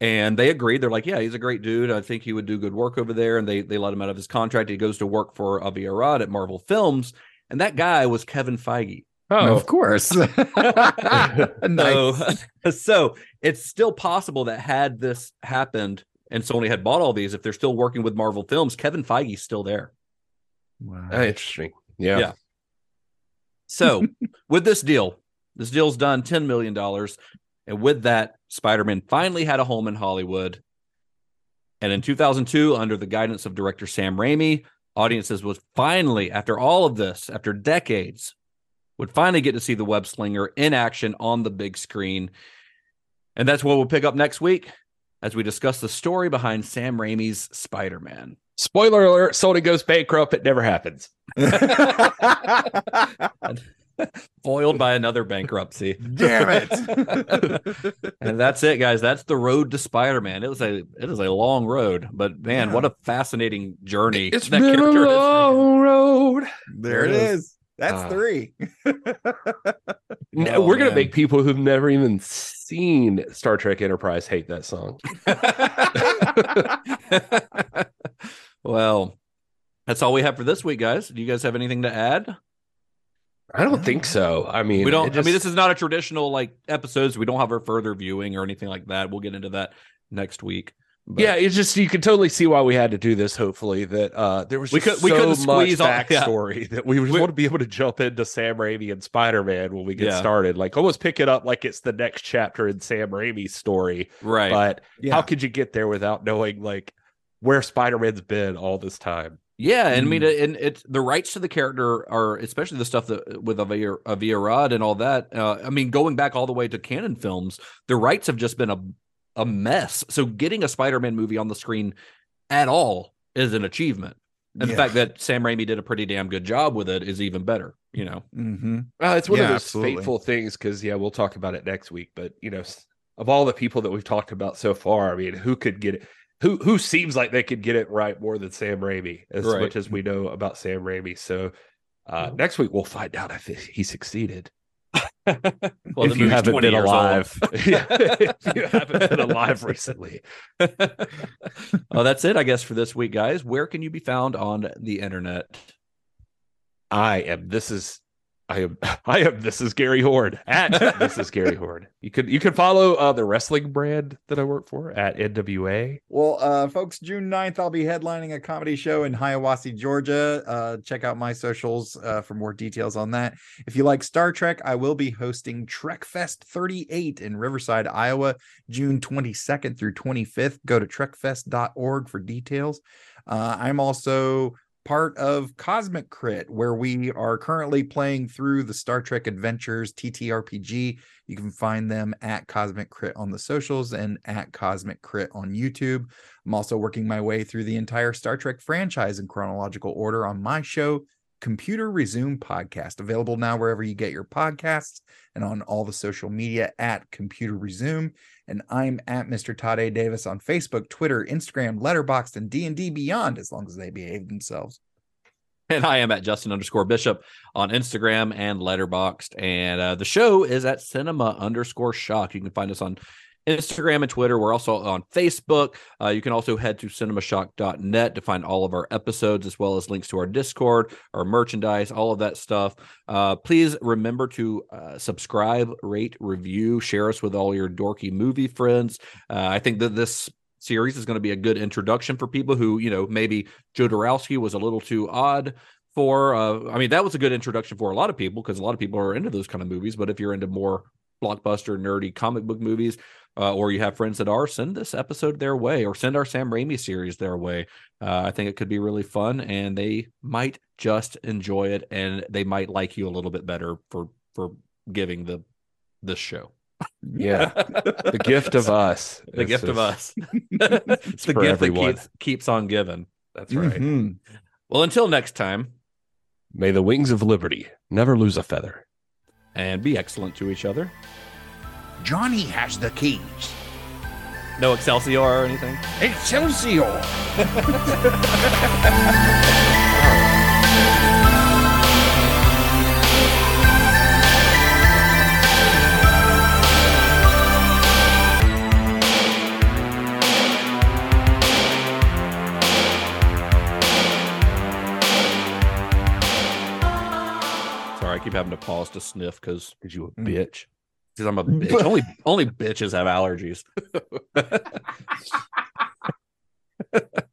And they agreed. They're like, "Yeah, he's a great dude. I think he would do good work over there." And they they let him out of his contract. He goes to work for Avi Arad at Marvel Films, and that guy was Kevin Feige. Oh, of course. nice. So, so it's still possible that had this happened and Sony had bought all these, if they're still working with Marvel Films, Kevin Feige's still there. Wow. Ah, interesting. Yeah. Yeah. So with this deal, this deal's done $10 million. And with that, Spider Man finally had a home in Hollywood. And in 2002, under the guidance of director Sam Raimi, audiences would finally, after all of this, after decades, would finally get to see the web slinger in action on the big screen. And that's what we'll pick up next week as we discuss the story behind Sam Raimi's Spider Man. Spoiler alert: Sony goes bankrupt. It never happens. Foiled by another bankruptcy. Damn it. and that's it, guys. That's the road to Spider-Man. It was a it is a long road, but man, Yeah. what a fascinating journey It's that been a character has long road. there it is. That's Ah. three. No, Oh, we're gonna man. make people who've never even seen Star Trek Enterprise hate that song. well, that's all we have for this week, guys. Do you guys have anything to add? I don't think so. I mean, we don't. it I mean, this is not a traditional like episodes. We don't have our further viewing or anything like that. We'll get into that next week. But- yeah, it's just you can totally see why we had to do this. Hopefully, that uh there was We just could- we so couldn't much squeeze all- yeah. backstory that we just We- want to be able to jump into Sam Raimi and Spider Man when we get Yeah. started. Like almost pick it up like it's the next chapter in Sam Raimi's story. right. But Yeah. how could you get there without knowing like where Spider Man's been all this time? Yeah, and I mean, Mm. and it's the rights to the character are especially the stuff that with Avia, Avi Arad and all that. Uh, I mean, going back all the way to Cannon Films, the rights have just been a a mess. So getting a Spider-Man movie on the screen at all is an achievement. And the fact that Sam Raimi did a pretty damn good job with it is even better. You know, Mm-hmm. Uh, it's one Yeah, of those absolutely. fateful things because yeah, we'll talk about it next week. But you know, of all the people that we've talked about so far, I mean, who could get it? Who who seems like they could get it right more than Sam Raimi, as Right. much as we know about Sam Raimi. So uh, next week we'll find out if he succeeded. well, if you haven't been alive, Yeah, if you haven't been alive recently, well, that's it, I guess, for this week, guys. Where can you be found on the internet? I am. This is. I am. I am. This is Gary Horde at. this is Gary Horde. You could you can follow uh, the wrestling brand that I work for at NWA. Well, uh, folks, June 9th, I'll be headlining a comedy show in Hiawassee, Georgia. Uh, check out my socials uh, for more details on that. If you like Star Trek, I will be hosting Trek Fest 38 in Riverside, Iowa, June 22nd through 25th. Go to trekfest.org for details. Uh, I'm also part of Cosmic Crit, where we are currently playing through the Star Trek Adventures TTRPG. You can find them at Cosmic Crit on the socials and at Cosmic Crit on YouTube. I'm also working my way through the entire Star Trek franchise in chronological order on my show, Computer Resume Podcast, available now wherever you get your podcasts and on all the social media at Computer Resume. And I'm at Mr. Todd A. Davis on Facebook, Twitter, Instagram, Letterboxd, and D&D Beyond, as long as they behave themselves. And I am at Justin underscore Bishop on Instagram and Letterboxd. And uh, the show is at Cinema underscore Shock. You can find us on Instagram and Twitter. We're also on Facebook. Uh, you can also head to cinemashock.net to find all of our episodes, as well as links to our Discord, our merchandise, all of that stuff. Uh, please remember to uh, subscribe, rate, review, share us with all your dorky movie friends. Uh, I think that this series is going to be a good introduction for people who, you know, maybe Jodorowsky was a little too odd for. Uh, I mean, that was a good introduction for a lot of people because a lot of people are into those kind of movies. But if you're into more blockbuster, nerdy comic book movies, uh, or you have friends that are, send this episode their way or send our Sam Raimi series their way. Uh, I think it could be really fun and they might just enjoy it and they might like you a little bit better for for giving the this show. Yeah, the gift of us. The gift of us. it's the gift everyone. that keeps keeps on giving. That's right. Mhm. Well, until next time, May the wings of liberty never lose a feather. and be excellent to each other. Johnny has the keys. No Excelsior or anything. Excelsior! Sorry, I keep having to pause to sniff because Did you a Mm. bitch? because I'm a bitch. only only bitches have allergies.